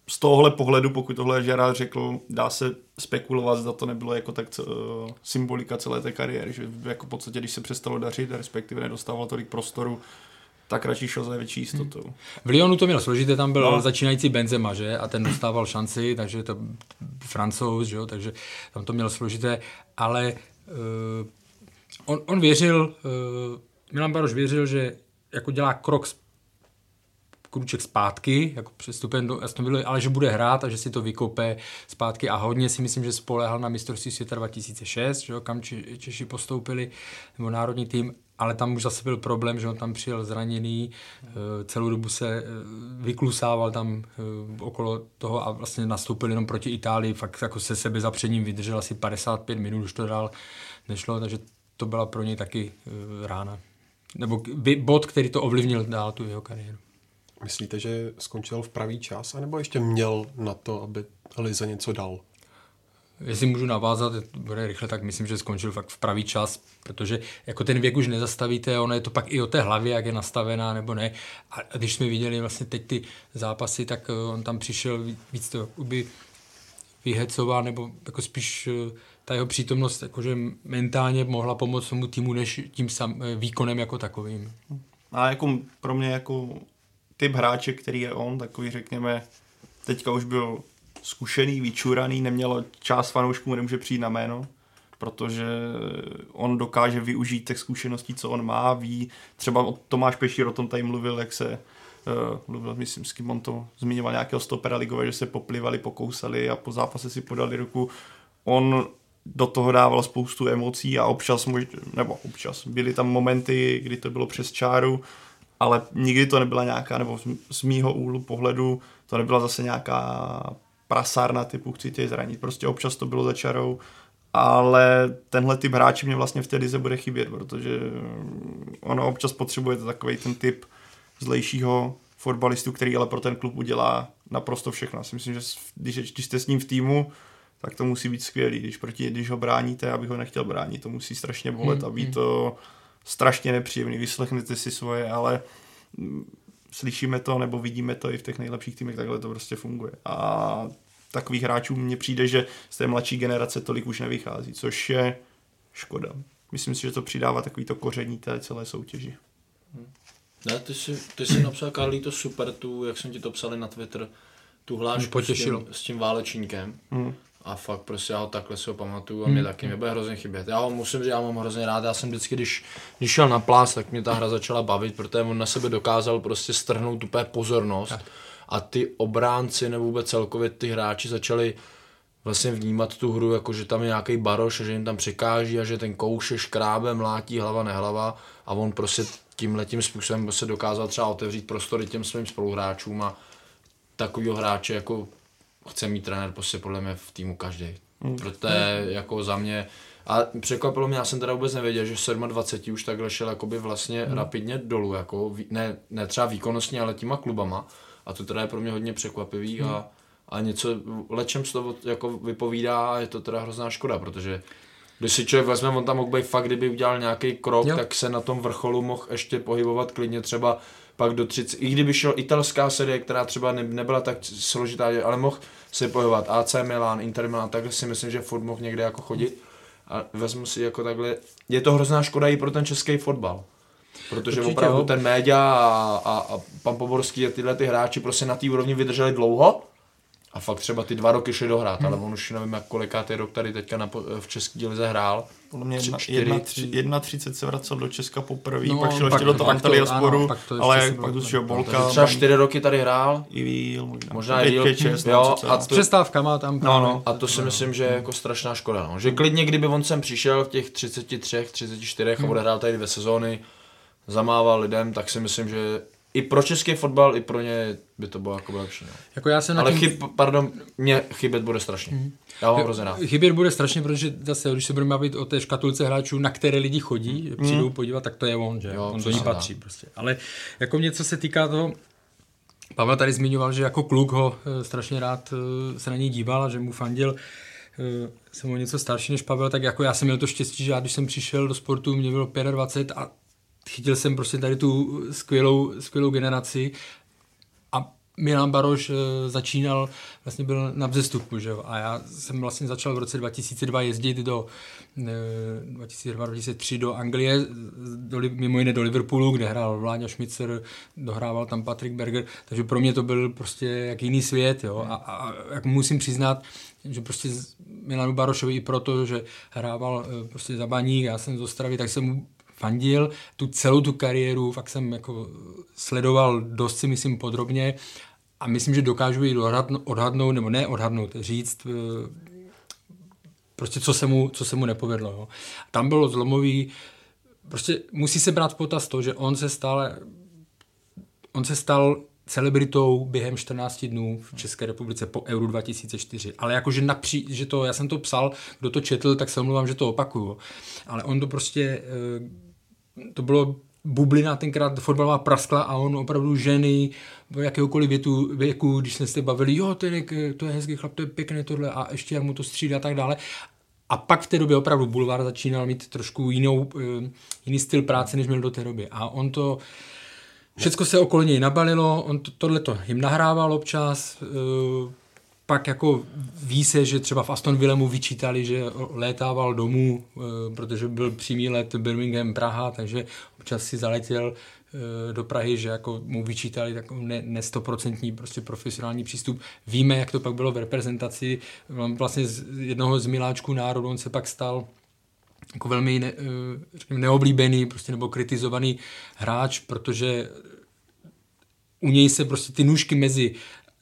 z tohohle pohledu, pokud tohle Gerard řekl, dá se spekulovat, zda to nebylo jako tak uh, symbolika celé té kariéry, že jako v podstatě, když se přestalo dařit, respektive nedostával tolik prostoru, tak radši šel za větší jistotou. Hmm. V Lyonu to měl složité, tam byl no. začínající Benzema, že? A ten dostával šanci, takže to francouz, že jo? takže tam to měl složité, ale uh, on, on věřil, uh, Milan Baroš věřil, že jako dělá krok kruček zpátky, jako přestupem do Aston Villa, ale že bude hrát a že si to vykope zpátky a hodně si myslím, že spolehal na mistrovství světa 2006, že jo, kam Češi postoupili, nebo národní tým, ale tam už zase byl problém, že on tam přijel zraněný, eh, celou dobu se eh, vyklusával tam eh, okolo toho a vlastně nastoupil jenom proti Itálii, fakt jako se sebe zapřením vydržel asi 55 minut, už to dál nešlo, takže to byla pro něj taky rána. Nebo bod, který to ovlivnil dál tu jeho kariéru. Myslíte, že skončil v pravý čas, anebo ještě měl na to, aby Lize něco dal? Jestli můžu navázat, bude rychle, tak myslím, že skončil fakt v pravý čas, protože jako ten věk už nezastavíte, ono je to pak i o té hlavě, jak je nastavená nebo ne. A když jsme viděli vlastně teď ty zápasy, tak eh, on tam přišel víc to by vyhecoval, nebo jako spíš eh, ta jeho přítomnost jakože mentálně mohla pomoct tomu týmu, než tím sam, eh, výkonem jako takovým. A jako pro mě jako typ hráče, který je on, takový řekněme, teďka už byl zkušený, vyčuraný, neměl část fanoušků, nemůže přijít na jméno, protože on dokáže využít těch zkušeností, co on má, ví, třeba Tomáš Pešír o tom tady mluvil, jak se uh, mluvil, myslím, s kým on to zmiňoval, nějakého stopera ligové, že se poplivali, pokousali a po zápase si podali ruku. On do toho dával spoustu emocí a občas, mož, nebo občas, byly tam momenty, kdy to bylo přes čáru, ale nikdy to nebyla nějaká, nebo z mýho úhlu pohledu, to nebyla zase nějaká prasárna typu chci tě zranit, prostě občas to bylo za čarou, ale tenhle typ hráče mě vlastně v té lize bude chybět, protože ono občas potřebuje takový ten typ zlejšího fotbalistu, který ale pro ten klub udělá naprosto všechno. Já si myslím, že když, když jste s ním v týmu, tak to musí být skvělý. Když, proti, když ho bráníte, abych ho nechtěl bránit, to musí strašně bolet hmm, a být hmm. to strašně nepříjemný, vyslechnete si svoje, ale slyšíme to nebo vidíme to i v těch nejlepších týmech, takhle to prostě funguje. A takových hráčů mně přijde, že z té mladší generace tolik už nevychází, což je škoda. Myslím si, že to přidává takový to koření té celé soutěži. Ne, ty jsi, ty jsi napsal, Karlí, to super, tu, jak jsem ti to psali na Twitter, tu hlášku s tím, s tím válečníkem. Hmm a fakt prostě já ho takhle si ho pamatuju a mě hmm. taky mě bude hrozně chybět. Já ho musím říct, já mám hrozně rád, já jsem vždycky, když, když šel na plás, tak mě ta hra začala bavit, protože on na sebe dokázal prostě strhnout úplně pozornost a ty obránci nebo vůbec celkově ty hráči začali vlastně vnímat tu hru, jako že tam je nějaký baroš a že jim tam překáží a že ten kouše škrábe, mlátí hlava, nehlava a on prostě tím letím způsobem se dokázal třeba otevřít prostory těm svým spoluhráčům a takovýho hráče jako chce mít trenér prostě podle mě v týmu každý. Mm. Proto je jako za mě a překvapilo mě, já jsem teda vůbec nevěděl, že 27 už takhle šel jakoby vlastně mm. rapidně dolů, jako ne, ne třeba výkonnostně, ale těma klubama. A to teda je pro mě hodně překvapivý mm. a, a něco, lečem z toho jako vypovídá a je to teda hrozná škoda, protože Když si člověk vezme, on tam mohl být fakt, kdyby udělal nějaký krok, Jo. tak se na tom vrcholu mohl ještě pohybovat klidně třeba pak do 30, i kdyby šel italská série, která třeba ne, nebyla tak složitá, ale mohl se pohybovat AC Milan, Inter Milan, takhle si myslím, že furt mohl někde jako chodit. A vezmu si jako takhle, je to hrozná škoda i pro ten český fotbal. Protože Určitě opravdu jo. ten média a, a, a pan Poborský a tyhle ty hráči prostě na té úrovni vydrželi dlouho a fakt třeba ty dva roky šli dohrát, Hmm. ale on už nevím, jak kolikátý rok tady teďka na, v české dílize hrál. Podle mě Tři, jedna, čtyři, jedna, tři. tři, jedna 30 se vracel do Česka poprvé, No, pak šel ještě do toho pak to- Antalya ano, sporu, pak to ještě ale se pak bylo- to šel no, Bolka, třeba čtyři roky tady hrál, i víl, možná, možná i šest, jo, no, a S to, přestávkama tam No, právě. no. a to si myslím, že je jako strašná škoda. No. Že klidně, kdyby on sem přišel v těch 33, 34 Hmm. a odehrál tady dvě sezóny, zamával lidem, tak si myslím, že i pro český fotbal, i pro ně by to bylo jako lepší. No. Jako já jsem Ale na tím, chyb, pardon, mě chybět bude strašně. Já ho mám hrozně rád. Chybět bude strašně, protože zase, když se budeme bavit o té škatulce hráčů, na které lidi chodí, přijdou podívat, tak to je on, že Jo, on do přesně ní patří prostě. Ale jako mě, co se týká toho, Pavel tady zmiňoval, že jako kluk ho eh, strašně rád eh, se na něj díval a že mu fandil. Eh, Jsem o něco starší než Pavel, tak jako já jsem měl to štěstí, že já když jsem přišel do sportu, mě bylo 25 a chytil jsem prostě tady tu skvělou, skvělou generaci a Milan Baroš eh, začínal, vlastně byl na vzestupu, že jo? A já jsem vlastně začal v roce 2002 jezdit do eh, 2002-2003 do Anglie, do, mimo jiné do Liverpoolu, kde hrál Vláďa Šmicer, dohrával tam Patrick Berger, takže pro mě to byl prostě jak jiný svět, jo? A, a jak musím přiznat, že prostě Milanu Barošovi i proto, že hrával eh, prostě za baník, já jsem z Ostravy, tak jsem mu fandil tu celou tu kariéru, fakt jsem jako sledoval dost si myslím podrobně a myslím, že dokážu ji odhadnout, nebo ne odhadnout, říct eh, prostě co se mu, co se mu nepovedlo. Jo. Tam bylo zlomový, prostě musí se brát v potaz to, že on se stále on se stal celebritou během 14 dnů v České republice po Euro 2004. Ale jakože napří, že to, já jsem to psal, kdo to četl, tak se omlouvám, že to opakuju. Ale on to prostě, eh, to bylo bublina tenkrát fotbalová praskla a on opravdu ženy v jakéhokoliv větu, věku, když jsme se bavili, jo, je, to je hezký chlap, to je pěkné tohle a ještě jak mu to střídá a tak dále. A pak v té době opravdu Bulvár začínal mít trošku jinou, eh, jiný styl práce, než měl do té doby. A on to, Všecko se okolo něj nabalilo, on to, tohle to jim nahrával občas, eh, pak jako ví se, že třeba v Aston Villa mu vyčítali, že létával domů, eh, protože byl přímý let Birmingham Praha, takže občas si zaletěl eh, do Prahy, že jako mu vyčítali takový ne, nestoprocentní prostě profesionální přístup. Víme, jak to pak bylo v reprezentaci. Vlastně z jednoho z miláčků národu, on se pak stal jako velmi ne, eh, řekněme, neoblíbený prostě nebo kritizovaný hráč, protože u něj se prostě ty nůžky mezi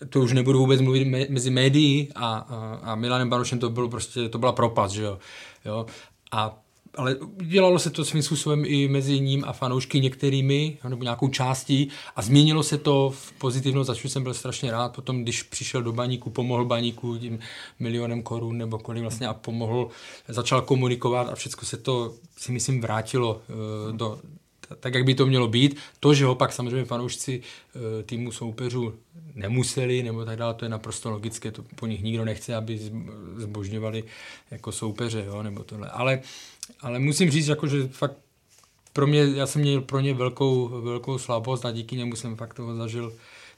to už nebudu vůbec mluvit me, mezi médií a, a, a Milanem Barošem to bylo prostě, to byla propast, že jo. jo? A ale dělalo se to svým způsobem i mezi ním a fanoušky některými, nebo nějakou částí a změnilo se to v pozitivno, za jsem byl strašně rád. Potom, když přišel do baníku, pomohl baníku tím milionem korun nebo kolik vlastně a pomohl, začal komunikovat a všechno se to, si myslím, vrátilo uh, do, tak, jak by to mělo být. To, že ho pak samozřejmě fanoušci uh, týmu soupeřů nemuseli, nebo tak dále, to je naprosto logické, to po nich nikdo nechce, aby zbožňovali jako soupeře, jo, nebo tohle. Ale, ale musím říct, jako, že fakt pro mě, já jsem měl pro ně velkou, velkou slabost a díky němu jsem fakt toho zažil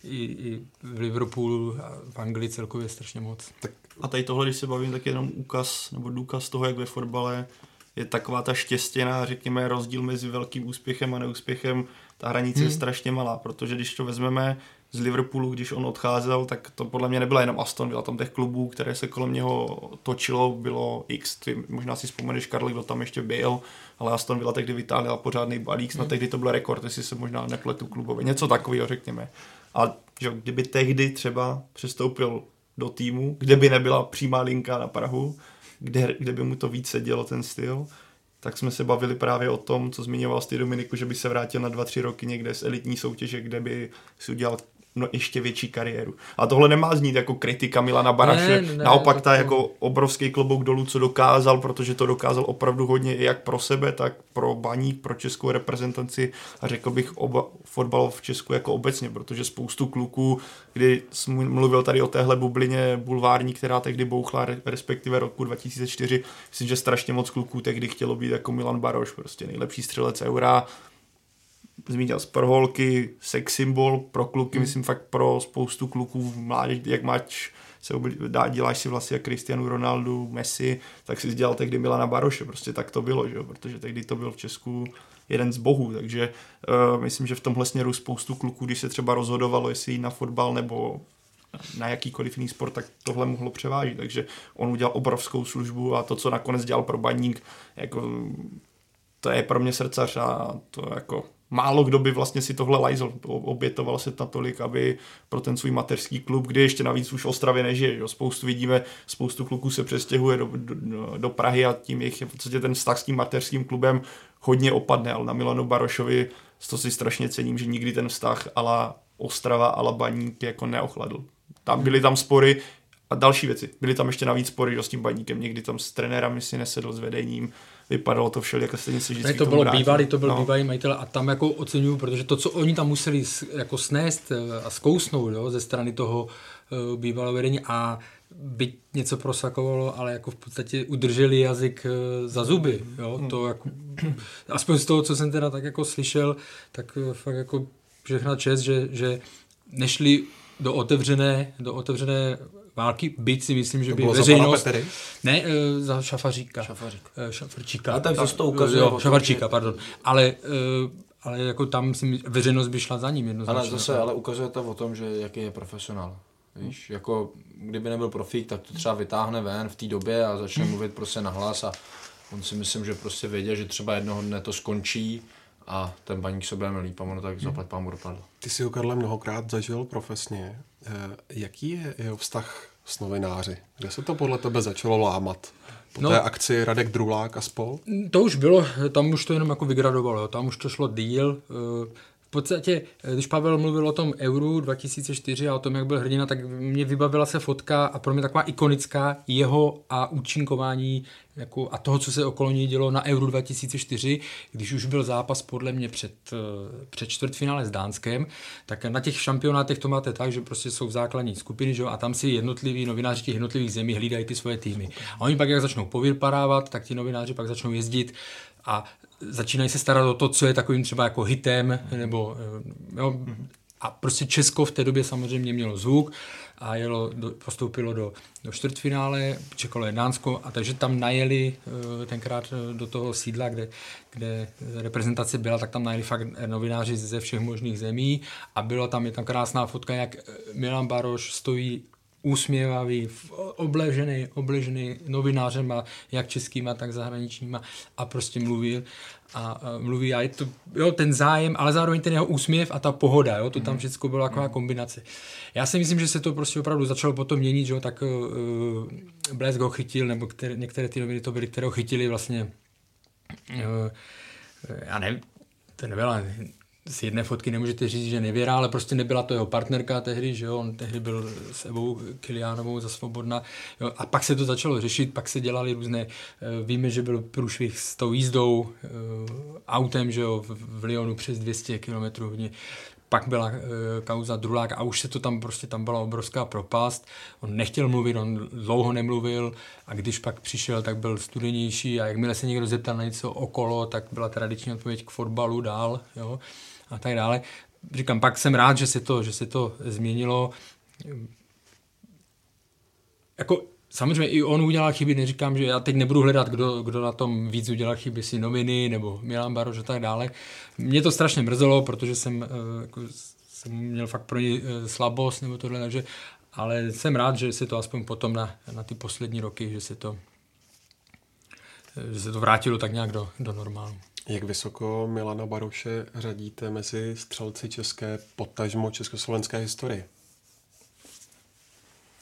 i, i v Liverpoolu a v Anglii celkově strašně moc. Tak a tady tohle, když se bavím, tak je jenom úkaz nebo důkaz toho, jak ve fotbale je taková ta štěstěná, řekněme, rozdíl mezi velkým úspěchem a neúspěchem. Ta hranice hmm. je strašně malá, protože když to vezmeme z Liverpoolu, když on odcházel, tak to podle mě nebyla jenom Aston, byla tam těch klubů, které se kolem něho točilo, bylo X, ty možná si vzpomeneš, Karli, kdo tam ještě byl, ale Aston Villa tehdy vytáhla pořádný balík, snad tehdy to byl rekord, jestli se možná nepletu klubově, něco takového, řekněme. A že kdyby tehdy třeba přestoupil do týmu, kde by nebyla přímá linka na Prahu, kde, kde by mu to víc sedělo ten styl, tak jsme se bavili právě o tom, co zmiňoval ty Dominiku, že by se vrátil na 2-3 roky někde z elitní soutěže, kde by si udělal no, ještě větší kariéru. A tohle nemá znít jako kritika Milana Baraše, Ne, ne, naopak to- ta jako obrovský klobouk dolů, co dokázal, protože to dokázal opravdu hodně i jak pro sebe, tak pro baník, pro českou reprezentaci a řekl bych oba, fotbal v Česku jako obecně, protože spoustu kluků, kdy jsem mluvil tady o téhle bublině bulvární, která tehdy bouchla, re- respektive roku 2004, myslím, že strašně moc kluků tehdy chtělo být jako Milan Baroš, prostě nejlepší střelec eura, zmínil z proholky, sex symbol pro kluky, myslím fakt pro spoustu kluků v mládež, jak máš se obli- dá, děláš si vlastně jak Cristiano Ronaldo, Messi, tak si dělal tehdy Milana Baroše, prostě tak to bylo, že? jo, protože tehdy to byl v Česku jeden z bohů, takže uh, myslím, že v tomhle směru spoustu kluků, když se třeba rozhodovalo, jestli jít na fotbal nebo na jakýkoliv jiný sport, tak tohle mohlo převážit, takže on udělal obrovskou službu a to, co nakonec dělal pro baník, jako to je pro mě srdcař a to jako málo kdo by vlastně si tohle lajzl, obětoval se natolik, aby pro ten svůj mateřský klub, kde ještě navíc už v Ostravě nežije, jo. spoustu vidíme, spoustu kluků se přestěhuje do, do, do Prahy a tím jejich v podstatě ten vztah s tím mateřským klubem hodně opadne, ale na Milanu Barošovi to si strašně cením, že nikdy ten vztah ala Ostrava, ala Baník jako neochladl. Tam byly tam spory, a další věci. Byly tam ještě navíc spory s tím baníkem, někdy tam s trenérem si nesedl s vedením, vypadalo to všelijak se vždycky Ne, to bylo bývalý, to byl No. bývalý majitel a tam jako oceňuju, protože to, co oni tam museli jako snést eh, a zkousnout jo, ze strany toho uh, bývalého vedení a byť něco prosakovalo, ale jako v podstatě udrželi jazyk eh, za zuby, jo, to jako, aspoň z toho, co jsem teda tak jako slyšel, tak fakt jako všechna čest, že, že nešli do otevřené, do otevřené války, byť si myslím, že To by bylo za veřejnost... Petery? Ne, eh, za Šafaříka. Šafařík. Eh, Šafarčíka. A tak zase to ukazuje Jo, Šafarčíka, pardon. Ale, eh, ale jako tam si veřejnost by šla za ním jednoznačně. Ale zase, ale ukazuje to o tom, že jaký je profesionál. Víš, jako kdyby nebyl profík, tak to třeba vytáhne ven v té době a začne mluvit prostě nahlas a on si myslím, že prostě věděl, že třeba jednoho dne to skončí a ten baník se bude líp a ono tak zaplať pámu dopadlo. Ty jsi ho, Karle, mnohokrát zažil profesně. Eh, Jaký je jeho vztah s novináři? Kde se to podle tebe začalo lámat? Po No. té akci Radek Drulák a spol? To už bylo, tam už to jenom jako vygradovalo, jo. tam už to šlo díl. V podstatě, eh, když Pavel mluvil o tom Euru 2004 a o tom, jak byl hrdina, tak mě vybavila se fotka a pro mě taková ikonická jeho a účinkování jako, a toho, co se okolo něj dělo na Euro 2004, když už byl zápas podle mě před, eh, před čtvrtfinále s Dánskem, tak na těch šampionátech to máte tak, že prostě jsou základní skupiny že a tam si jednotliví novináři těch jednotlivých zemí hlídají ty svoje týmy. A oni pak, jak začnou povyparávat, tak ti novináři pak začnou jezdit a začínají se starat o to, co je takovým třeba jako hitem, nebo eh, jo, a prostě Česko v té době samozřejmě mělo zvuk a jelo, do, postoupilo do, do čtvrtfinále, čekalo je Dánsko, a takže tam najeli eh, tenkrát eh, do toho sídla, kde, kde reprezentace byla, tak tam najeli fakt novináři ze všech možných zemí a byla tam je tam krásná fotka, jak Milan Baroš stojí úsměvavý, obležený, obležený novinářema, jak českýma, tak zahraničníma a prostě mluvil a, mluví a je to, jo, ten zájem, ale zároveň ten jeho úsměv a ta pohoda, jo, to tam všechno byla taková kombinace. Já si myslím, že se to prostě opravdu začalo potom měnit, že jo, tak uh, Blesk ho chytil, nebo které, některé ty noviny to byly, které ho chytili vlastně, uh, já nevím, to nebyla, z jedné fotky nemůžete říct, že nevěrá, ale prostě nebyla to jeho partnerka tehdy, že jo, on tehdy byl s Evou Kiliánovou za Svobodna, jo, a pak se to začalo řešit, pak se dělali různé, eh, víme, že byl průšvih s tou jízdou eh, autem, že jo, v, Lyonu přes 200 km hodně, pak byla e, kauza Drulák a už se to tam prostě, tam byla obrovská propast. On nechtěl mluvit, on dlouho nemluvil a když pak přišel, tak byl studenější a jakmile se někdo zeptal na něco okolo, tak byla tradiční odpověď k fotbalu dál, jo, a tak dále. Říkám, pak jsem rád, že se to, že se to změnilo. Jako Samozřejmě i on udělal chyby, neříkám, že já teď nebudu hledat, kdo, kdo na tom víc udělal chyby, si noviny nebo Milan Baroš a tak dále. Mě to strašně mrzelo, protože jsem, eh, jako, jsem měl fakt pro ně eh, slabost nebo tohle, takže, ale jsem rád, že se to aspoň potom na, na ty poslední roky, že se to, eh, že se to vrátilo tak nějak do, do normálu. Jak vysoko Milana Baroše řadíte mezi střelci české, potažmo československé historie?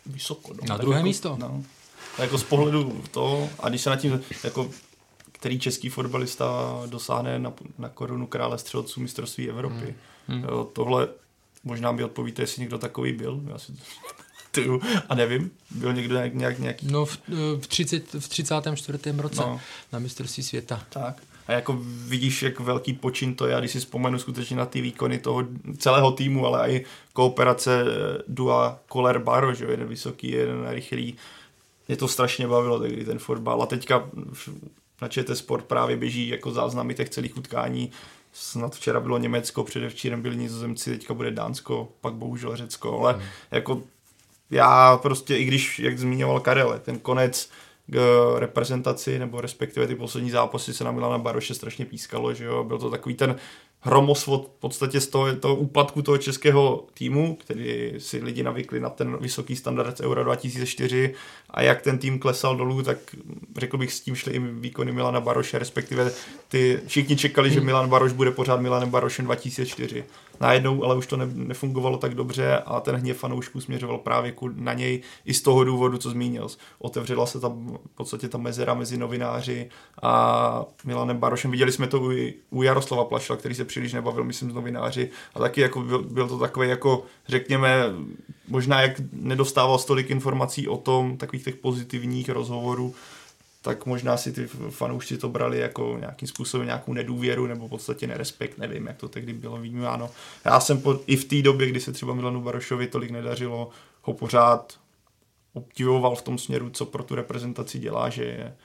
Vysoko. No. Na Tak druhé jako, místo. No. Jako z pohledu to, a když se na tím, jako který český fotbalista dosáhne na, na korunu krále střelců mistrovství Evropy. Hmm. Jo, tohle možná mi odpovíte, jestli někdo takový byl. Já si [laughs] to a nevím, byl někdo nějak, nějak nějaký... No v, v, 30, v 34. roce no. na mistrovství světa. Tak. A jako vidíš, jak velký počin to je, a když si vzpomenu skutečně na ty výkony toho celého týmu, ale i kooperace eh, Dua Koller Baro, že jeden vysoký, jeden rychlý. Mě to strašně bavilo tehdy ten fotbal. A teďka na ČT Sport právě běží jako záznamy těch celých utkání. Snad včera bylo Německo, předevčírem byli Nizozemci, teďka bude Dánsko, pak bohužel Řecko, ale hmm. jako já prostě, i když, jak zmiňoval Karel, ten konec k reprezentaci, nebo respektive ty poslední zápasy se na Milana Baroše strašně pískalo, že jo, byl to takový ten hromosvod v podstatě z toho, toho úpadku toho českého týmu, který si lidi navykli na ten vysoký standard z Euro 2004 a jak ten tým klesal dolů, tak řekl bych s tím šli i výkony Milana Baroše, respektive ty všichni čekali, že Milan Baroš bude pořád Milanem Barošem 2004 najednou ale už to ne, nefungovalo tak dobře a ten hněv fanoušků směřoval právě na něj i z toho důvodu, co zmínil. Otevřela se tam v podstatě ta mezera mezi novináři a Milanem Barošem. Viděli jsme to u, u Jaroslava Plašla, který se příliš nebavil, myslím, s novináři a taky jako byl, byl to takový jako, řekněme, možná jak nedostával stolik informací o tom, takových těch pozitivních rozhovorů, tak možná si ty fanoušci to brali jako nějakým způsobem nějakou nedůvěru nebo v podstatě nerespekt, nevím, jak to tehdy bylo vnímáno. Já jsem po, i v té době, kdy se třeba Milanu Barošovi tolik nedařilo, ho pořád obdivoval v tom směru, co pro tu reprezentaci dělá, že je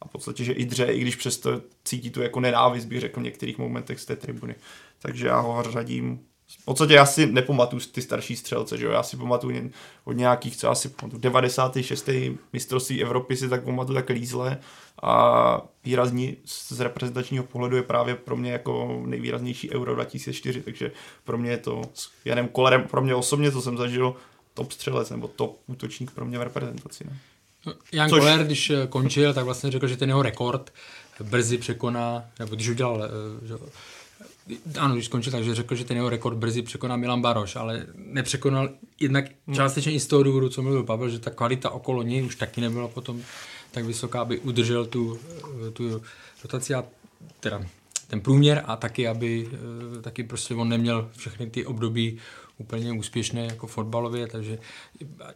a v podstatě, že i dře, i když přesto cítí tu jako nenávist, bych řekl v některých momentech z té tribuny. Takže já ho řadím v podstatě já si nepamatuju ty starší střelce, že jo? já si pamatuju od nějakých, co asi pamatuju, 96. mistrovství Evropy si tak pamatuju tak lízle a výrazní z reprezentačního pohledu je právě pro mě jako nejvýraznější Euro 2004, takže pro mě je to s Janem Kolerem, pro mě osobně, co jsem zažil, top střelec nebo top útočník pro mě v reprezentaci. Ne? Jan Což... Koller, když eh, končil, tak vlastně řekl, že ten jeho rekord brzy překoná, nebo když udělal eh, že ano, když skončil, takže řekl, že ten jeho rekord brzy překoná Milan Baroš, ale nepřekonal jednak částečně i z toho důvodu, co mluvil Pavel, že ta kvalita okolo něj už taky nebyla potom tak vysoká, aby udržel tu, tu rotaci a teda ten průměr a taky, aby taky prostě on neměl všechny ty období úplně úspěšné jako fotbalově, takže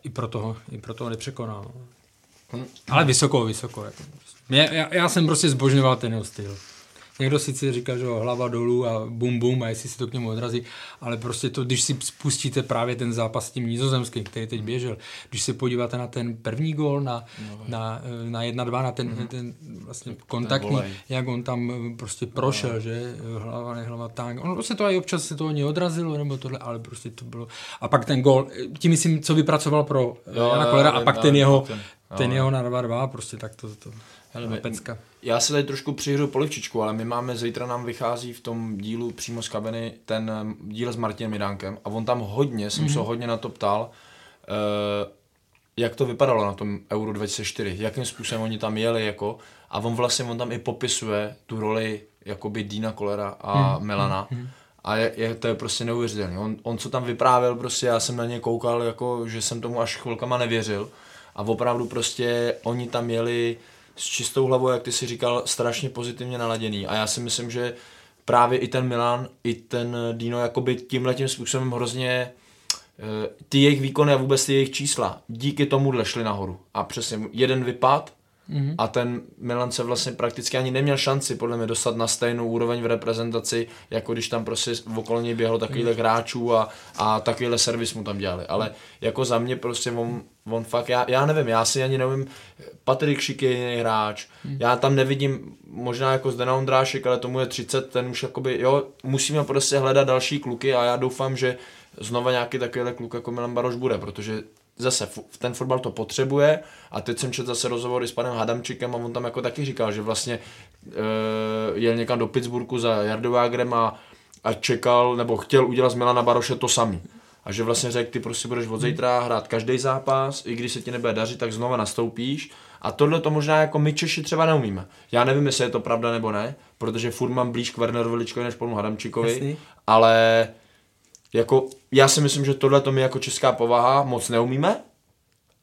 i proto ho, i proto ho nepřekonal. Ale vysoko, vysoko. Jako. Já, já jsem prostě zbožňoval ten jeho styl. Někdo sice říká, že hlava dolů a bum bum a jestli si to k němu odrazí, ale prostě to, když si spustíte právě ten zápas s tím nizozemským, který teď běžel, když se podíváte na ten první gól, na, no, na, na 1-2, na ten, mm-hmm. ten vlastně kontaktní, ten jak on tam eh, prostě prošel, no. že hlava, nehlava, tak. On prostě to i občas se to neodrazilo, nebo tohle, ale prostě to bylo. A pak ten gól, tím myslím, co vypracoval pro jo, Jana Kolera, a pak ten jeho, ten, ten jeho na 2-2, prostě tak to, to Hele, pecka. Já se tady trošku přihru polivčičku, ale my máme, zítra nám vychází v tom dílu přímo z kabiny ten eh, díl s Martinem Midánkem a on tam hodně, jsem mm-hmm. se hodně na to ptal, uh, jak to vypadalo na tom Euro 2004, jakým způsobem oni tam jeli, jako, a on vlastně, on tam i popisuje tu roli jakoby Dina Kolera a mm, Melana. Mm, a je, je, to je prostě neuvěřitelné. On, on, co tam vyprávěl, prostě já jsem na ně koukal, jako, že jsem tomu až chvilkama nevěřil. A opravdu prostě oni tam jeli s čistou hlavou, jak ty si říkal, strašně pozitivně naladěný. A já si myslím, že právě i ten Milan, i ten Dino, jakoby tímhle tím způsobem hrozně eh, ty jejich výkony a vůbec ty jejich čísla díky tomu šly nahoru. A přesně jeden vypad Mm-hmm. A ten Milan se vlastně prakticky ani neměl šanci podle mě dostat na stejnou úroveň v reprezentaci, jako když tam prostě v okolo něj běhlo takovýhle hráčů a, a takovýhle servis mu tam dělali. Ale jako za mě prostě on, on fakt, já, já nevím, já si ani nevím, Patrik Šik je jiný hráč, mm. já tam nevidím, možná jako Zdena Ondrášek, ale tomu je 30, ten už jakoby, jo, musíme prostě hledat další kluky a já doufám, že znova nějaký takovýhle kluk jako Milan Baroš bude, protože zase ten fotbal to potřebuje a teď jsem četl zase rozhovory s panem Hadamčikem a on tam jako taky říkal, že vlastně uh, jel někam do Pittsburghu za Jardovágrem a, a čekal nebo chtěl udělat z Milana Baroše to samý. A že vlastně řekl, ty prostě budeš od zítra hrát každý zápas, i když se ti nebude dařit, tak znova nastoupíš. A tohle to možná jako my Češi třeba neumíme. Já nevím, jestli je to pravda nebo ne, protože furt mám blíž k Wernerovi Ličkovi než panu Hadamčikovi, Jasný. ale jako, já si myslím, že tohle to my jako česká povaha moc neumíme,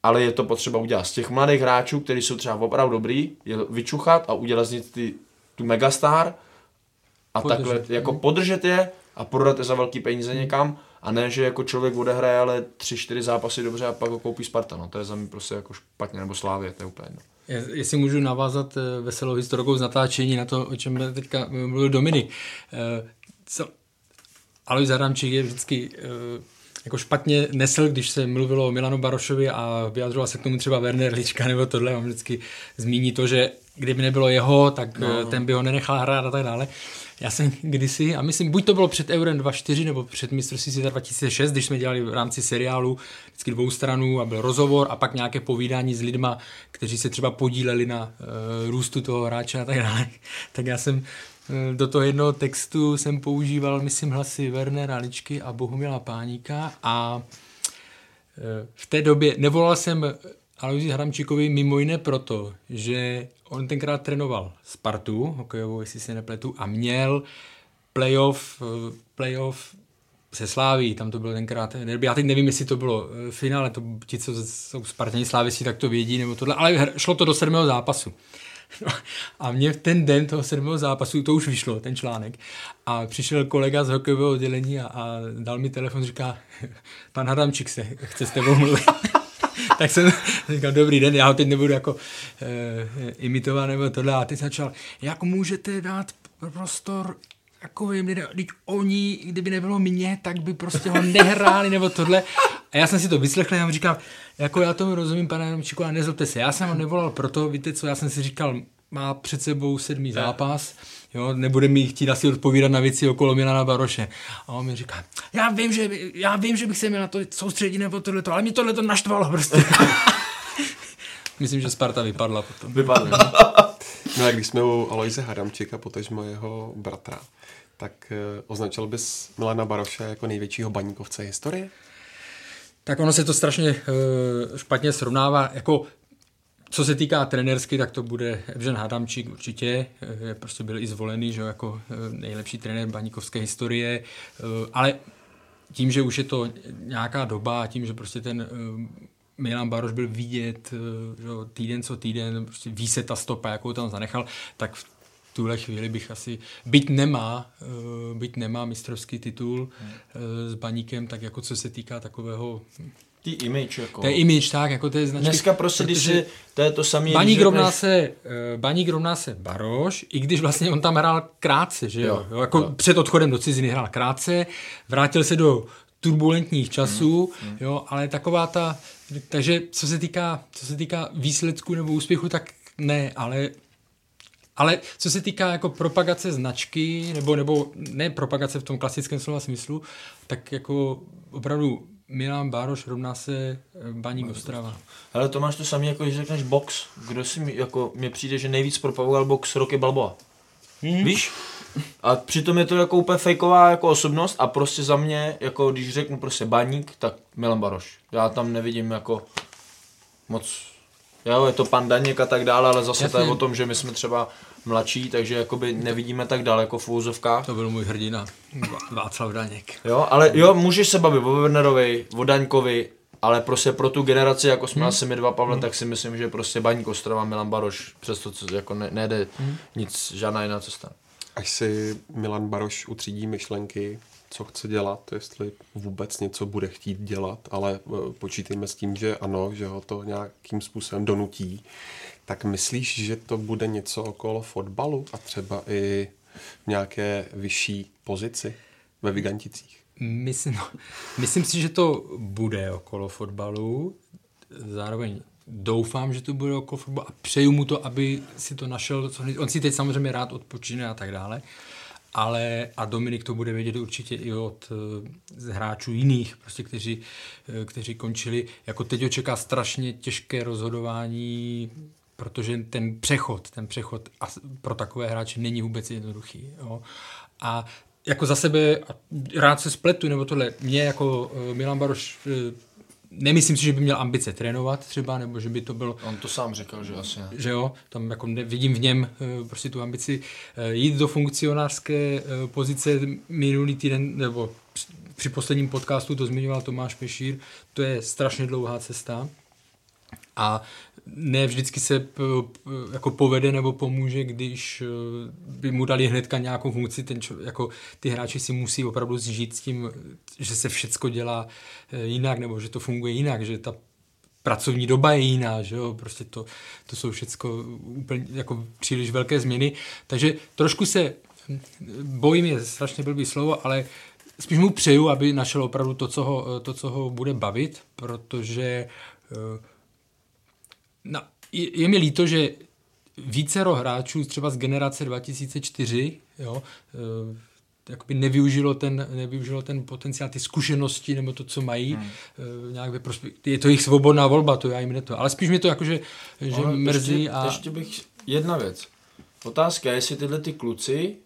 ale je to potřeba udělat. Z těch mladých hráčů, kteří jsou třeba opravdu dobrý, je vyčuchat a udělat z nich ty, tu megastar a podržet. takhle jako podržet je a prodat je za velký peníze někam a ne, že jako člověk odehraje ale tři, čtyři zápasy dobře a pak ho koupí Sparta, no to je za mě prostě jako špatně, nebo Slávě, to je úplně jedno. Jestli můžu navázat eh, veselou historikou z natáčení na to, o čem teďka mluvil Dominik. Eh? Alois Adamčík je vždycky eh, jako špatně nesl, když se mluvilo o Milanu Barošovi a vyjadřoval se k tomu třeba Werner Lička nebo tohle, on vždycky zmíní to, že kdyby nebylo jeho, tak no. ten by ho nenechal hrát a tak dále. Já jsem kdysi, a myslím, buď to bylo před Eurem 24 nebo před mistrovství světa 2006, když jsme dělali v rámci seriálu vždycky dvou stranů a byl rozhovor a pak nějaké povídání s lidma, kteří se třeba podíleli na uh, růstu toho hráče a tak dále. [laughs] Tak já jsem do toho jednoho textu jsem používal, myslím, hlasy Wernera Ličky a Bohumila Páníka a uh, v té době nevolal jsem Aloisi Hramčíkovi mimo jiné proto, že on tenkrát trénoval Spartu, hokejovou, jestli se nepletu, a měl playoff, eh, playoff se Sláví, tam to bylo tenkrát. Já teď nevím, jestli to bylo eh, finále, to ti, co jsou Spartani Slávisí, tak to vědí, nebo tohle, ale šlo to do sedmého zápasu. [laughs] No, a mě v ten den toho sedmého zápasu, to už vyšlo, ten článek, a přišel kolega z hokejového oddělení a, a dal mi telefon, říká, [laughs] pan Hadamčík se chce s tebou mluvit. [laughs] tak jsem říkal, dobrý den, já ho teď nebudu jako e, imitovat nebo tohle. A teď začal, jak můžete dát prostor takovým lidem, když oni, kdyby nebylo mě, tak by prostě ho nehráli nebo tohle. A já jsem si to vyslechl a mu říkal, jako já tomu rozumím, pane Romčiku, a nezlobte se, já jsem ho nevolal proto, víte co, já jsem si říkal, má před sebou sedmý zápas, jo, nebude mi chtít asi odpovídat na věci okolo Milana Baroše. A on mi říká, já vím, že, já vím, že bych se měl na to soustředit nebo tohleto, ale mě tohle to naštvalo prostě. [laughs] Myslím, že Sparta vypadla potom. Vypadla. no a když jsme u Aloise Hadamčíka, potažmo jeho bratra, tak uh, označil bys Milana Baroše jako největšího baníkovce historie? Tak ono se to strašně uh, špatně srovnává. Jako co se týká trenersky, tak to bude Evžen Hadamčík určitě, je prostě byl i zvolený, že jako eh, nejlepší trenér baníkovské historie, eh, ale tím, že už je to nějaká doba a tím, že prostě ten eh, Milan Baroš byl vidět že týden co týden, prostě ví se ta stopa, jakou tam zanechal, tak v tuhle chvíli bych asi, byť nemá, byť nemá mistrovský titul hmm. s baníkem, tak jako co se týká takového Tý image, jako. To je image, tak, jako to je značky. Dneska prostě, když si, to je to samé. Baník rovná se, eh, Baník rovná se Baroš, i když vlastně on tam hrál krátce, že jo, jo jako jo. před odchodem do ciziny hrál krátce, vrátil se do turbulentních časů, hmm, hmm. jo, ale taková ta, takže co se týká, co se týká výsledku nebo úspěchu, tak ne, ale ale co se týká jako propagace značky, nebo, nebo ne propagace v tom klasickém slova smyslu, tak jako opravdu Milan Bároš rovná se eh, Baník Ostrava. Ale to máš to samé, jako když řekneš box. Kdo si mi, jako, mně přijde, že nejvíc propagoval box Roky Balboa. Hmm. Víš? A přitom je to jako úplně fejková jako osobnost a prostě za mě, jako když řeknu prostě baník, tak Milan Baroš. Já tam nevidím jako moc, jo, je to pan Daněk a tak dále, ale zase Jasně. to je o tom, že my jsme třeba mladší, takže jakoby nevidíme tak daleko v úzovkách. To byl můj hrdina, Václav Daněk. Jo, ale jo, můžeš se bavit o Wernerovi, o Daňkovi, ale prostě pro tu generaci, jako jsme hmm. asi my dva, Pavle, hmm. tak si myslím, že prostě Baník Ostrava, Milan Baroš, přesto co jako ne, nejde hmm. nic, žádná jiná cesta. Až si Milan Baroš utřídí myšlenky, co chce dělat, jestli vůbec něco bude chtít dělat, ale eh, počítejme s tím, že ano, že ho to nějakým způsobem donutí, tak myslíš, že to bude něco okolo fotbalu a třeba i v nějaké vyšší pozici ve Viganticích? Myslím, no, myslím si, že to bude okolo fotbalu. Zároveň doufám, že to bude okolo fotbalu a přeju mu to, aby si to našel. On si teď samozřejmě rád odpočíne a tak dále. Ale a Dominik to bude vědět určitě i od z hráčů jiných, prostě, kteří, kteří končili. Jako teď ho čeká strašně těžké rozhodování protože ten přechod, ten přechod pro takové hráče není vůbec jednoduchý. Jo. A jako za sebe, rád se spletu, nebo tohle, mě jako uh, Milan Baroš uh, nemyslím si, že by měl ambice trénovat třeba, nebo že by to bylo... On to sám řekl, že asi ne. Že jo, tam jako vidím v něm uh, prostě tu ambici jít do funkcionářské pozice minulý týden, nebo při posledním podcastu to zmiňoval Tomáš Pešír, to je strašně dlouhá cesta A ne vždycky se p, p, jako povede nebo pomůže, když eh, by mu dali hnedka nějakou funkci, ten čo, jako ty hráči si musí opravdu zžít s tím, že se všecko dělá eh, jinak, nebo že to funguje jinak, že ta pracovní doba je jiná, že jo, prostě to, to jsou všecko úplně jako příliš velké změny, takže trošku se bojím je strašně blbý slovo, ale spíš mu přeju, aby našel opravdu to, co ho, to, co ho bude bavit, protože No, je, je mi líto, že vícero hráčů třeba z generace 2004 jo, e, jakoby nevyužilo ten, nevyužilo ten potenciál, ty zkušenosti nebo to, co mají. Hmm. E, nějak ve prospěch, je to jejich svobodná volba, to já jim neto. Ale spíš mi to jako, že, že no, mrzí. Ještě, a... ještě bych jedna věc. Otázka je, jestli tyhle ty kluci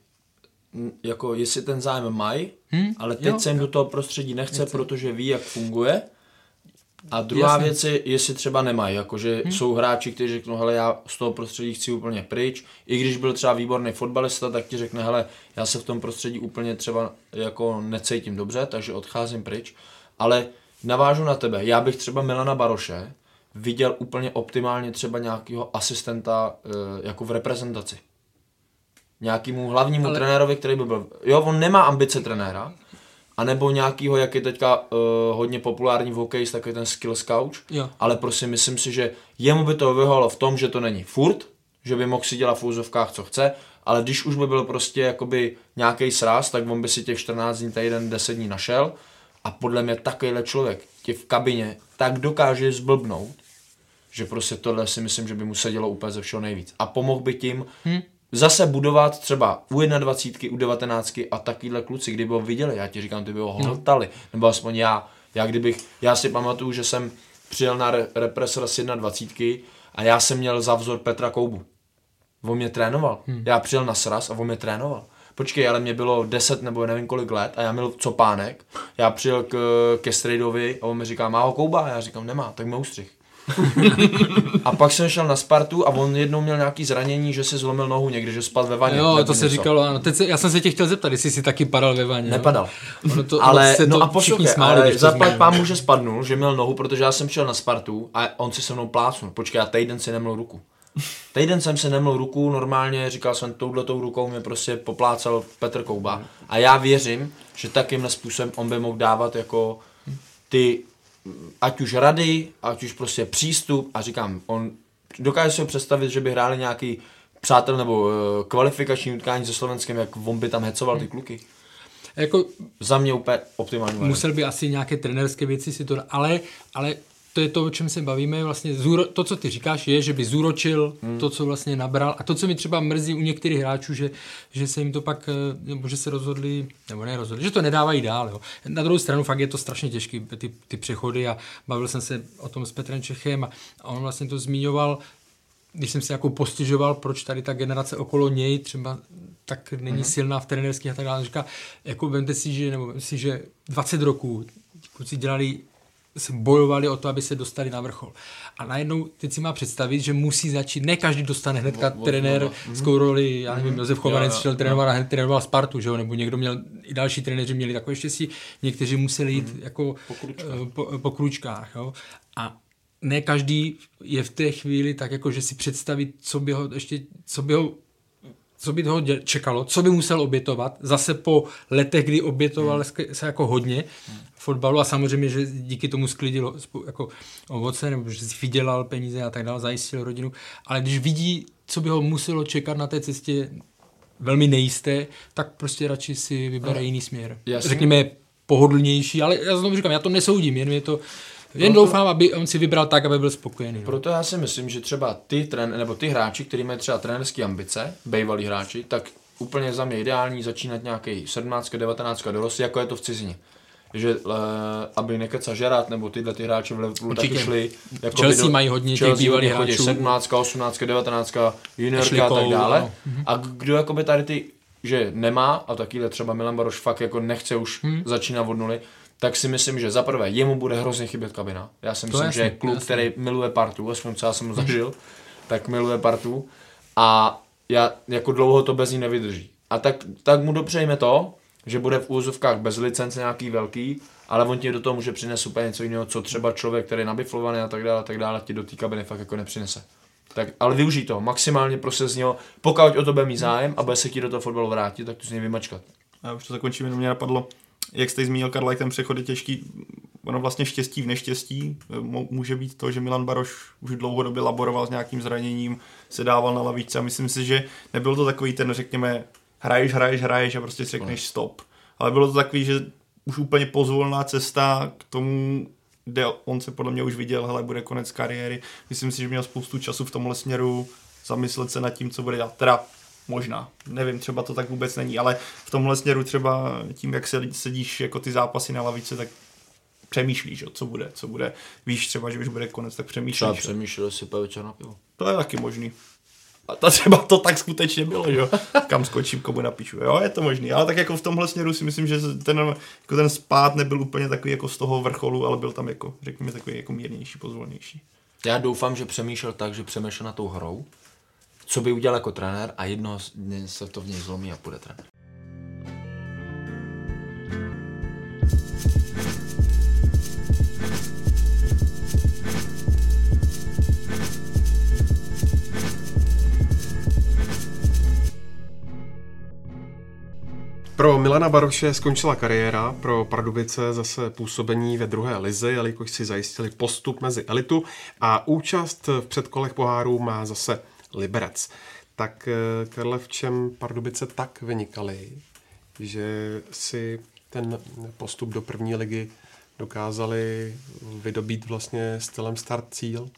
jako jestli ten zájem mají, hmm? ale teď jo, se jim do toho prostředí nechce, nechce, protože ví, jak funguje a druhá Jasně. věc je, jestli třeba nemají, jakože hmm. jsou hráči, kteří řeknou, hele, já z toho prostředí chci úplně pryč. I když byl třeba výborný fotbalista, tak ti řekne, hele, já se v tom prostředí úplně třeba jako necítím dobře, takže odcházím pryč. Ale navážu na tebe, já bych třeba Milana Baroše viděl úplně optimálně třeba nějakého asistenta e, jako v reprezentaci. Nějakému hlavnímu Ale... trenérovi, který by byl... Jo, on nemá ambice trenéra, a nebo nějakýho, jak je teďka uh, hodně populární v hokeji, takový ten skill scout, jo. ale prostě myslím si, že jemu by to vyhovalo v tom, že to není furt, že by mohl si dělat v úzovkách, co chce, ale když už by byl prostě jakoby nějaký sraz, tak on by si těch 14 dní, týden, 10 dní našel a podle mě takovýhle člověk tě v kabině tak dokáže zblbnout, že prostě tohle si myslím, že by mu sedělo úplně ze všeho nejvíc. A pomohl by tím hmm zase budovat třeba u 21, u 19 a takovýhle kluci, kdyby ho viděli, já ti říkám, ty by ho no. hltali, no. nebo aspoň já, já kdybych, já si pamatuju, že jsem přijel na re- represor z 21 a já jsem měl za vzor Petra Koubu. On mě trénoval. Hmm. Já přijel na sraz a on mě trénoval. Počkej, ale mě bylo 10 nebo nevím kolik let a já měl copánek. Já přijel k, ke Strejdovi a on mi říká, má ho Kouba? A já říkám, nemá, tak mě ustřih. A pak jsem šel na Spartu a on jednou měl nějaký zranění, že si zlomil nohu někde, že spadl ve vaně. Jo, to se něco. říkalo, ano. Teď se, já jsem se tě chtěl zeptat, jestli jsi taky padal ve vaně. Nepadal. No? to, ale, se no to a poslouchej, smáli, zaplať pán že spadnul, že měl nohu, protože já jsem šel na Spartu a on si se mnou plácnul. Počkej, já týden si neml ruku. Týden jsem si neml ruku, normálně říkal jsem touhletou rukou mě prostě poplácal Petr Kouba. A já věřím, že takýmhle způsobem on by mohl dávat jako ty ať už rady, ať už prostě přístup a říkám, on dokáže si ho představit, že by hráli nějaký přátel nebo uh, kvalifikační utkání se Slovenskem, jak on by tam hecoval ty kluky. Jako, Za mě úplně optimální. Musel by asi nějaké trenerské věci si to, ale, ale to je to, o čem se bavíme, vlastně zúro, to, co ty říkáš, je, že by zúročil hmm. to, co vlastně nabral a to, co mi třeba mrzí u některých hráčů, že, že se jim to pak, eh, nebo že se rozhodli, nebo ne rozhodli, že to nedávají dál. Jo. Na druhou stranu fakt je to strašně těžké, ty, ty přechody a bavil jsem se o tom s Petrem Čechem a, a on vlastně to zmiňoval, když jsem si jako postižoval, proč tady ta generace okolo něj třeba tak není mm-hmm. silná v trenérských a tak dále. Říká, jako vemte si, že, nebo si, že 20 roků kluci dělali se bojovali o to, aby se dostali na vrchol. A najednou teď si má představit, že musí začít, ne každý dostane hnedka o, trenér mm-hmm. s roli, já nevím, mm-hmm. Josef Chovanec šel trénovat a hned trénoval Spartu, že jo? nebo někdo měl, i další trenéři měli takové štěstí, někteří museli jít mm-hmm. jako po kručkách. Eh, po, po kručkách jo? A ne každý je v té chvíli tak, jako že si představit, co by ho ještě, co by ho co by toho čekalo, co by musel obětovat, zase po letech, kdy obětoval hmm. se jako hodně hmm. fotbalu a samozřejmě, že díky tomu sklidil jako ovoce, nebo že si vydělal peníze a tak dále, zajistil rodinu, ale když vidí, co by ho muselo čekat na té cestě velmi nejisté, tak prostě radši si vybere jiný směr. Jasně. Řekněme pohodlnější, ale já znovu říkám, já to nesoudím, jen je to jen Proto, doufám, aby on si vybral tak, aby byl spokojený. No. Proto já si myslím, že třeba ty, tren, nebo ty hráči, kteří mají třeba trenerské ambice, bývalí hráči, tak úplně za mě ideální začínat nějaký 17, 19 dorost, jako je to v cizině že uh, aby Nekeca Žerat nebo tyhle ty hráči v Liverpoolu taky šli. Jako Chelsea do, mají hodně těch bývalých hráčů. 17, 18, 19, juniorka a tak dále. No. A kdo jakoby tady ty, že nemá, a takýhle třeba Milan Baroš fakt jako nechce už hmm. začínat od nuly, tak si myslím, že za prvé jemu bude hrozně chybět kabina. Já si myslím, jasný, že je klub, jasný. který miluje partu, aspoň co já jsem zažil, [laughs] tak miluje partu a já jako dlouho to bez ní nevydrží. A tak, tak mu dopřejme to, že bude v úzovkách bez licence nějaký velký, ale on ti do toho může přinést úplně něco jiného, co třeba člověk, který je nabiflovaný a tak dále, a tak dále, ti do té kabiny fakt jako nepřinese. Tak, ale využij to, maximálně prostě z něho, pokud o to bude mít zájem a bude se ti do toho fotbalu vrátit, tak to z něj vymačkat. A už to zakončím, jenom mě napadlo, jak jste zmínil, Karla, ten přechod je těžký, ono vlastně štěstí v neštěstí. Může být to, že Milan Baroš už dlouhodobě laboroval s nějakým zraněním, se dával na lavičce a myslím si, že nebyl to takový ten, řekněme, hraješ, hraješ, hraješ a prostě si řekneš stop. Ale bylo to takový, že už úplně pozvolná cesta k tomu, kde on se podle mě už viděl, hele, bude konec kariéry. Myslím si, že měl spoustu času v tomhle směru zamyslet se nad tím, co bude dělat. Teda možná, nevím, třeba to tak vůbec není, ale v tomhle směru třeba tím, jak se sedíš jako ty zápasy na lavice, tak přemýšlíš, co bude, co bude. Víš třeba, že už bude konec, tak přemýšlíš. Třeba přemýšlel si večer na pivo. To je taky možný. A to třeba to tak skutečně bylo, jo. Kam skočím, komu napíšu. Jo, je to možný. Ale tak jako v tomhle směru si myslím, že ten, jako ten spát nebyl úplně takový jako z toho vrcholu, ale byl tam jako, řekněme, takový jako mírnější, pozvolnější. Já doufám, že přemýšlel tak, že přemýšlel na tou hrou, co by udělal jako trenér a jedno se to v něj zlomí a půjde trenér. Pro Milana Baroše skončila kariéra, pro Pardubice zase působení ve druhé lize, jelikož si zajistili postup mezi elitu a účast v předkolech pohárů má zase Liberec. Tak eh, Karle, v čem Pardubice tak vynikaly, že si ten postup do první ligy dokázali vydobít vlastně stylem start cíl?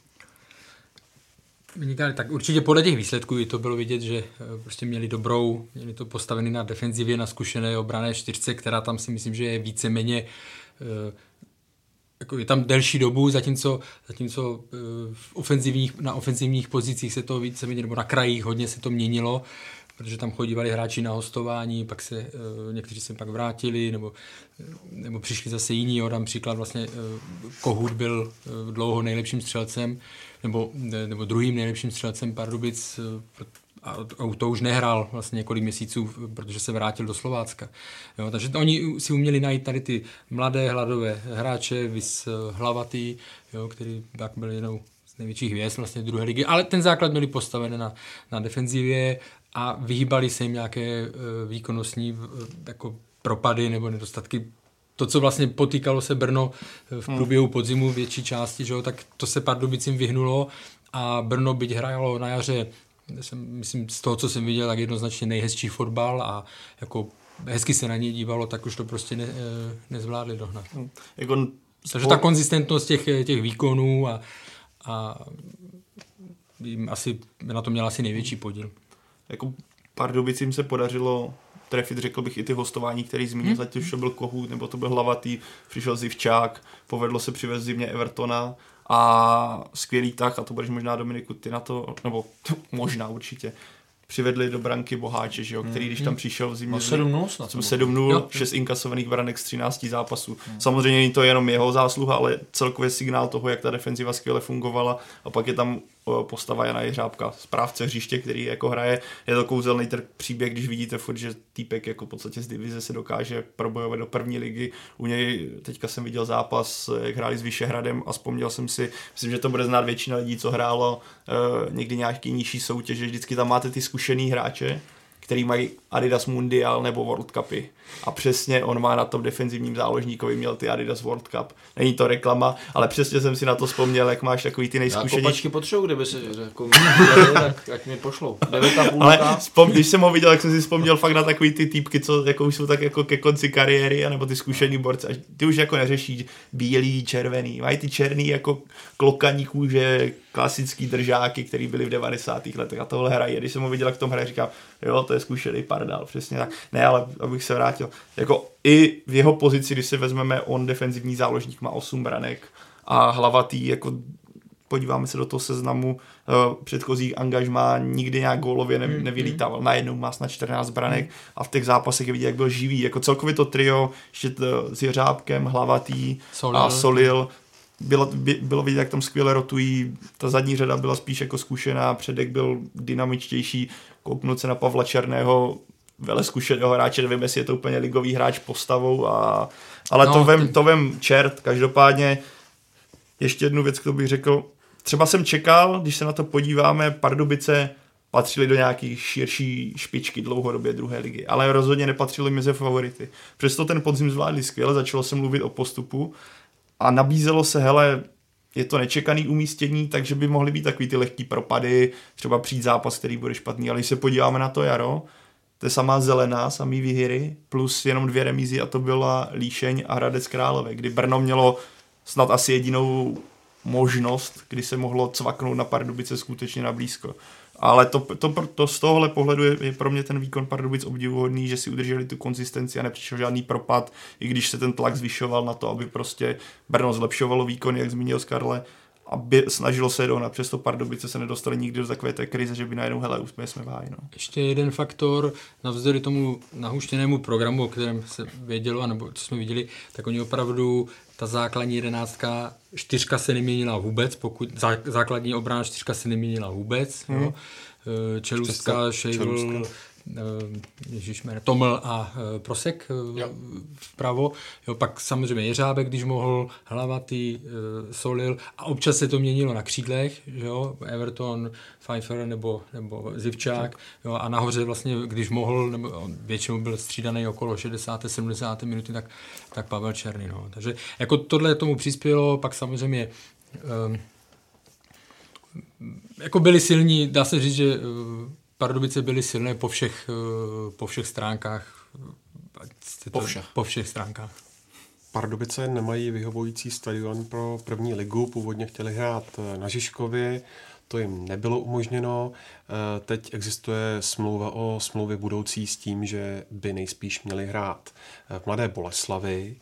vynikali. Tak určitě podle těch výsledků to bylo vidět, že eh, prostě měli dobrou, měli to postavený na defenzivě, na zkušené obrané čtyřce, která tam si myslím, že je víceméně eh, jako je tam delší dobu, zatímco, zatímco eh, v ofenzivních, na ofenzivních pozicích se to víceméně, nebo na krajích hodně se to měnilo, protože tam chodívali hráči na hostování, pak se někteří se pak vrátili, nebo, nebo přišli zase jiní, jo, dám příklad vlastně Kohut byl dlouho nejlepším střelcem, nebo, nebo druhým nejlepším střelcem Pardubic eh, a to už nehrál vlastně několik měsíců, protože se vrátil do Slovácka. Jo, takže oni si uměli najít tady ty mladé hladové hráče, vys eh, hlavatý, jo, který tak byl jednou z největších hvězd vlastně druhé ligy, ale ten základ měli postavený na, na defenzivě a vyhýbali se jim nějaké uh, výkonnostní jako propady nebo nedostatky to, co vlastně potýkalo se Brno v hmm. průběhu podzimu větší části, že jo, tak to se Pardubicím vyhnulo a Brno byť hrálo na jaře, jsem, myslím z toho, co jsem viděl, tak jednoznačně nejhezčí fotbal a jako hezky se na něj dívalo, tak už to prostě ne, eh, nezvládli dohnat. Hmm. Jako Takže ta konzistentnost těch, těch výkonů a, a jim asi na to měla asi největší podíl. Jako Pardubicím se podařilo trefit, řekl bych, i ty hostování, který zmínil, hmm. ať už to byl Kohut, nebo to byl Hlavatý, přišel Zivčák, povedlo se přivez zimě Evertona a skvělý tak, a to budeš možná Dominiku, ty na to, nebo [laughs] možná určitě, přivedli do branky Boháče, že jo, který když tam hmm. přišel v zimě... 7-0 7-0, 6 inkasovaných branek z 13 zápasů. Hmm. Samozřejmě není to jenom jeho zásluha, ale celkově signál toho, jak ta defenziva skvěle fungovala a pak je tam postava Jana Jeřábka, správce hřiště, který jako hraje. Je to kouzelný trh příběh, když vidíte furt, že týpek jako v podstatě z divize se dokáže probojovat do první ligy. U něj teďka jsem viděl zápas, jak hráli s Vyšehradem a vzpomněl jsem si, myslím, že to bude znát většina lidí, co hrálo uh, někdy nějaký nižší soutěž, vždycky tam máte ty zkušený hráče, který mají Adidas Mundial nebo World Cupy. A přesně on má na tom defenzivním záložníkovi měl ty Adidas World Cup. Není to reklama, ale přesně jsem si na to vzpomněl, jak máš takový ty nejzkušenější. Já kopačky potřebuji, kdyby si jako, tak ať mi pošlou. ale vzpom, když jsem ho viděl, tak jsem si vzpomněl fakt na takový ty týpky, co jako už jsou tak jako ke konci kariéry, nebo ty zkušený borci. Ty už jako neřeší bílý, červený. Mají ty černý jako klokaní kůže, klasický držáky, který byly v 90. letech a tohle hrají. Když jsem ho viděl, jak v tom hraje, říkám, jo, to je zkušený pardal, přesně tak. Ne, ale abych se vrátil. Jako i v jeho pozici, když si vezmeme, on defenzivní záložník má 8 branek a hlavatý, jako podíváme se do toho seznamu uh, předchozích angažmá, nikdy nějak gólově ne, mm, nevylítával. Mm. Najednou má snad 14 branek a v těch zápasech je vidět, jak byl živý. Jako celkově to trio, ještě to, s Jeřábkem, Hlavatý Solil. a Solil, bylo, by, bylo vidět, jak tam skvěle rotují. Ta zadní řada byla spíš jako zkušená, předek byl dynamičtější, kouknout se na Pavla Černého, vele zkušeného hráče, nevím, jestli je to úplně ligový hráč postavou, a, ale No, to, vem, to vem čert, každopádně ještě jednu věc, kterou bych řekl, třeba jsem čekal, když se na to podíváme, Pardubice patřili do nějaký širší špičky dlouhodobě druhé ligy, ale rozhodně nepatřili mezi favority. Přesto ten podzim zvládli skvěle, začalo se mluvit o postupu a nabízelo se, hele, je to nečekaný umístění, takže by mohly být takový ty lehký propady, třeba přijít zápas, který bude špatný, ale když se podíváme na to jaro, to je samá zelená, samý výhry, plus jenom dvě remízy a to byla Líšeň a Hradec Králové, kdy Brno mělo snad asi jedinou možnost, kdy se mohlo cvaknout na Pardubice skutečně na blízko. Ale to, to, to z tohohle pohledu je, je pro mě ten výkon Pardubic obdivuhodný, že si udrželi tu konzistenci a nepřišel žádný propad, i když se ten tlak zvyšoval na to, aby prostě Brno zlepšovalo výkon, jak zmínil Skarle, aby snažilo se dohnat. Přesto Pardubice se nedostali nikdy do takové té krize, že by najednou, hele, už jsme v háji, no. Ještě jeden faktor, navzdory tomu nahuštěnému programu, o kterém se vědělo, nebo co jsme viděli, tak oni opravdu, ta základní jedenáctka, čtyřka se neměnila vůbec, pokud zá, základní obrana čtyřka se neměnila vůbec, hmm. jo. Eh, Čelustka, Šejvl, Ježišmer, Toml a eh, Prosek eh, Jo. vpravo. Jo, pak samozřejmě Jeřábek, když mohl, Hlavatý, eh, Solil a občas se to měnilo na křídlech, jo, Everton, Pfeiffer nebo, nebo Zivčák jo, a nahoře vlastně, když mohl, nebo on většinou byl střídaný okolo 60. 70. minuty, tak, tak Pavel Černý. No. Takže jako tohle tomu přispělo, pak samozřejmě um, jako byli silní, dá se říct, že Pardubice byly silné po všech, uh, po všech stránkách. Po všech. Po všech stránkách. Pardubice nemají vyhovující stadion pro první ligu, původně chtěli hrát eh, na Žižkově, to jim nebylo umožněno. Eh, Teď existuje smlouva o smlouvě budoucí s tím, že by nejspíš měli hrát eh, v Mladé Boleslavi.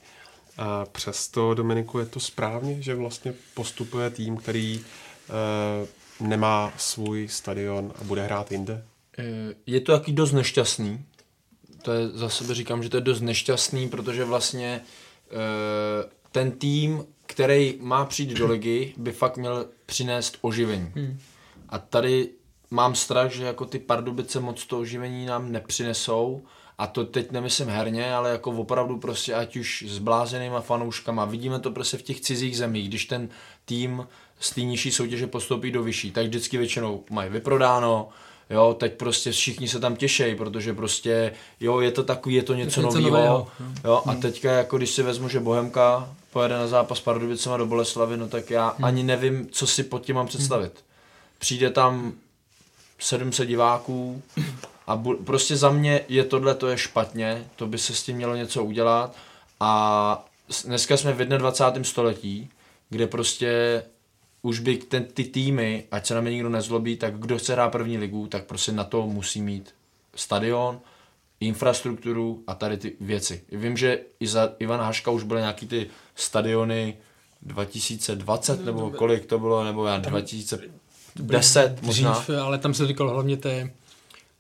A přesto, Dominiku, je to správně, že vlastně postupuje tým, který eh, nemá svůj stadion a bude hrát jinde? Eh, Je to taky dost nešťastný. To je za sebe říkám, že to je dost nešťastný, protože vlastně eh, ten tým, který má přijít do ligy, by fakt měl přinést oživení. A tady mám strach, že jako ty Pardubice moc to oživení nám nepřinesou. A to teď nemyslím herně, ale jako opravdu prostě ať už s blázenýma fanouškama. Vidíme to prostě v těch cizích zemích, když ten tým z té nižší soutěže postoupí do vyšší, tak vždycky většinou mají vyprodáno, Jo, teď prostě všichni se tam těšejí, protože prostě, jo, je to takový, je to něco, něco nového. Jo, a teďka, jako když si vezmu, že Bohemka pojede na zápas s Pardubicema do Boleslavy, no tak já ani nevím, co si pod tím mám představit. Přijde tam 700 diváků a bu- prostě za mě je tohle, to je špatně, to by se s tím mělo něco udělat a dneska jsme v 21. století, kde prostě už by ten, ty týmy, ať se na mě nikdo nezlobí, tak kdo chce hrát první ligu, tak prostě na to musí mít stadion, infrastrukturu a tady ty věci. Vím, že i za Ivana Haška už byly nějaký ty stadiony 2020 nebo kolik to bylo, nebo já 2010 možná. Dřív, ale tam se říkalo hlavně té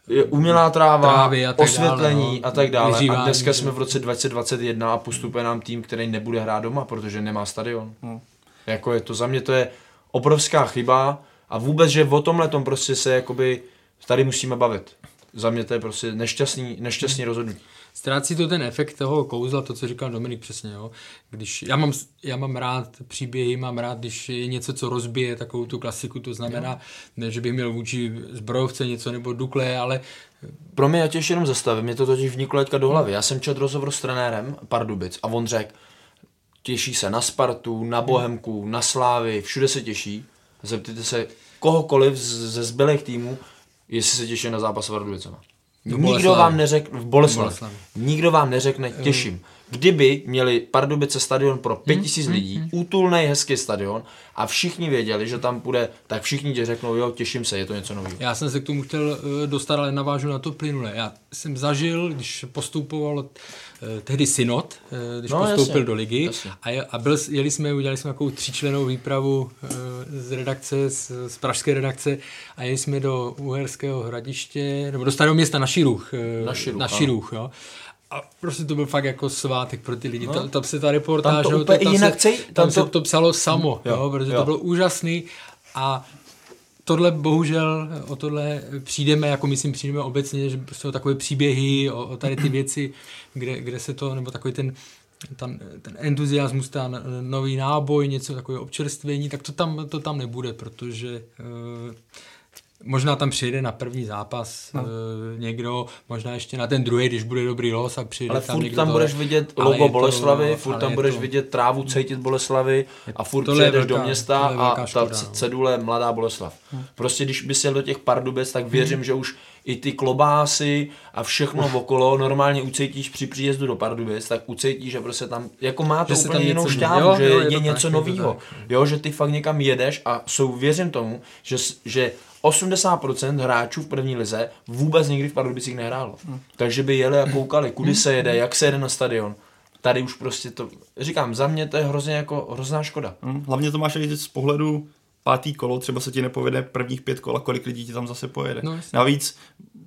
Je umělá tráva, Trávy a tak osvětlení dále, no. a tak dále. A Vyžívání, dneska jsme v roce 2021 a postupuje nám tým, který nebude hrát doma, protože nemá stadion. Hmm. Jako je to za mě to je obrovská chyba a vůbec, že o tomhle tom prostě se jakoby tady musíme bavit. Za mě to je prostě nešťastný, nešťastný rozhodnutí. Ztrácí to ten efekt toho kouzla, to, co říkal Dominik přesně. Jo? Když, já, mám, já mám rád příběhy, mám rád, když je něco, co rozbije takovou tu klasiku, to znamená, ne, že bych měl vůči zbrojovce něco nebo Dukle, ale Pro mě, já tě ještě jenom zastavím, mě to totiž vniklo teďka do hlavy. Já jsem četl rozhovor s trenérem Pardubic a on řekl, těší se na Spartu, na Bohemku, na Slávy, všude se těší. Zeptejte se kohokoliv ze zbylých týmů, jestli se těší na zápas s Pardubicema. Nikdo vám neřekne, v Boleslavi. Boleslavi. Nikdo vám neřekne, těším. Kdyby měli Pardubice stadion pro 5000 lidí, útulný, hezký stadion a všichni věděli, že tam půjde, tak všichni ti řeknou, jo, těším se, je to něco nového. Já jsem se k tomu chtěl eh, dostat, ale navážu na to plynule. Já jsem zažil, když postupoval eh, tehdy synod, eh, když No, postoupil jasně, do ligy jasně. a, a byl, jeli jsme, udělali jsme takovou tříčlenou výpravu z redakce, z, z pražské redakce a jeli jsme do Uherského hradiště, nebo do starého města na Širuch. eh, Na Širuch, na ano. Širuch jo. A prostě to byl fakt jako svátek pro ty lidi. No. Tam, tam se ta reportáž, Tam to úplně tam, jinak se, cej- tam, tam se to- to psalo samo, Jo, jo, protože jo. to bylo úžasný a tohle bohužel, o tohle přijdeme, jako myslím, přijdeme obecně, že prostě o takové příběhy, o, o tady ty věci, kde, kde se to, nebo takový ten, ten, ten entuziasmus, ten nový náboj, něco takového občerstvení, tak to tam, to tam nebude, protože uh, Možná tam přijde na první zápas no. e, někdo, možná ještě na ten druhý, když bude dobrý los a přijde ale tam furt někdo. tam budeš vidět logo Boleslavy, furt tam budeš to... vidět trávu cítit Boleslavy a furt přijedeš velká, do města a škoda, ta no. cedule Mladá Boleslav. Hmm. Prostě když by jel do těch Pardubec, tak věřím, hmm. že už i ty klobásy a všechno Uf. okolo normálně ucítíš při příjezdu do Pardubic, tak ucítíš, že prostě tam jako má to že úplně jinou šťávu, že jo, je, je něco nového. Jo, že ty fakt někam jedeš a jsou, věřím tomu, že, že 80% hráčů v první lize vůbec nikdy v Pardubicích nehrálo. Hmm. Takže by jeli a koukali, kudy se jede, jak se jede na stadion. Tady už prostě to, říkám, za mě to je hrozně jako hrozná škoda. Hmm. Hlavně to máš z pohledu pátý kolo, třeba se ti nepovede prvních pět kol a kolik lidí ti tam zase pojede. No, Navíc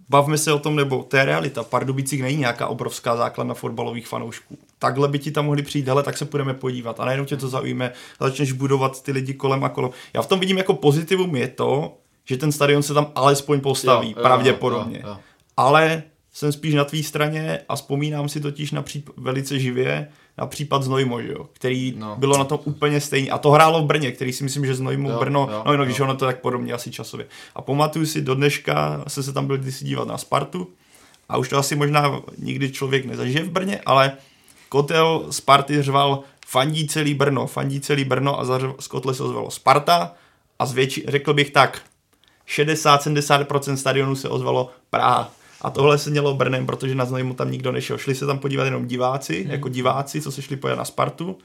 bavme se o tom, nebo to je realita. Pardubicích není nějaká obrovská základna fotbalových fanoušků. Takhle by ti tam mohli přijít, hele, tak se půjdeme podívat. A najednou tě to zaujme, začneš budovat ty lidi kolem a kolem. Já v tom vidím jako pozitivum je to, že ten stadion se tam alespoň postaví, jo, jo, pravděpodobně. Jo, jo. Ale jsem spíš na tvý straně a vzpomínám si totiž na příp- velice živě na případ Znojmo, jo, který no. bylo na tom úplně stejný. A to hrálo v Brně, který si myslím, že Znojmo jo, Brno, jo, no, no když ono to tak podobně asi časově. A pamatuju si do dneška, se se tam byl kdysi dívat na Spartu a už to asi možná nikdy člověk nezažije v Brně, ale kotel Sparty řval fandí celý Brno, fandí celý Brno a z kotle se ozvalo Sparta a zvětši, řekl bych tak, 60-70% stadionu se ozvalo Praha. A tohle se mělo Brnem, protože na Znojmu tam nikdo nešel. Šli se tam podívat jenom diváci, hmm. jako diváci, co se šli podívat na Spartu.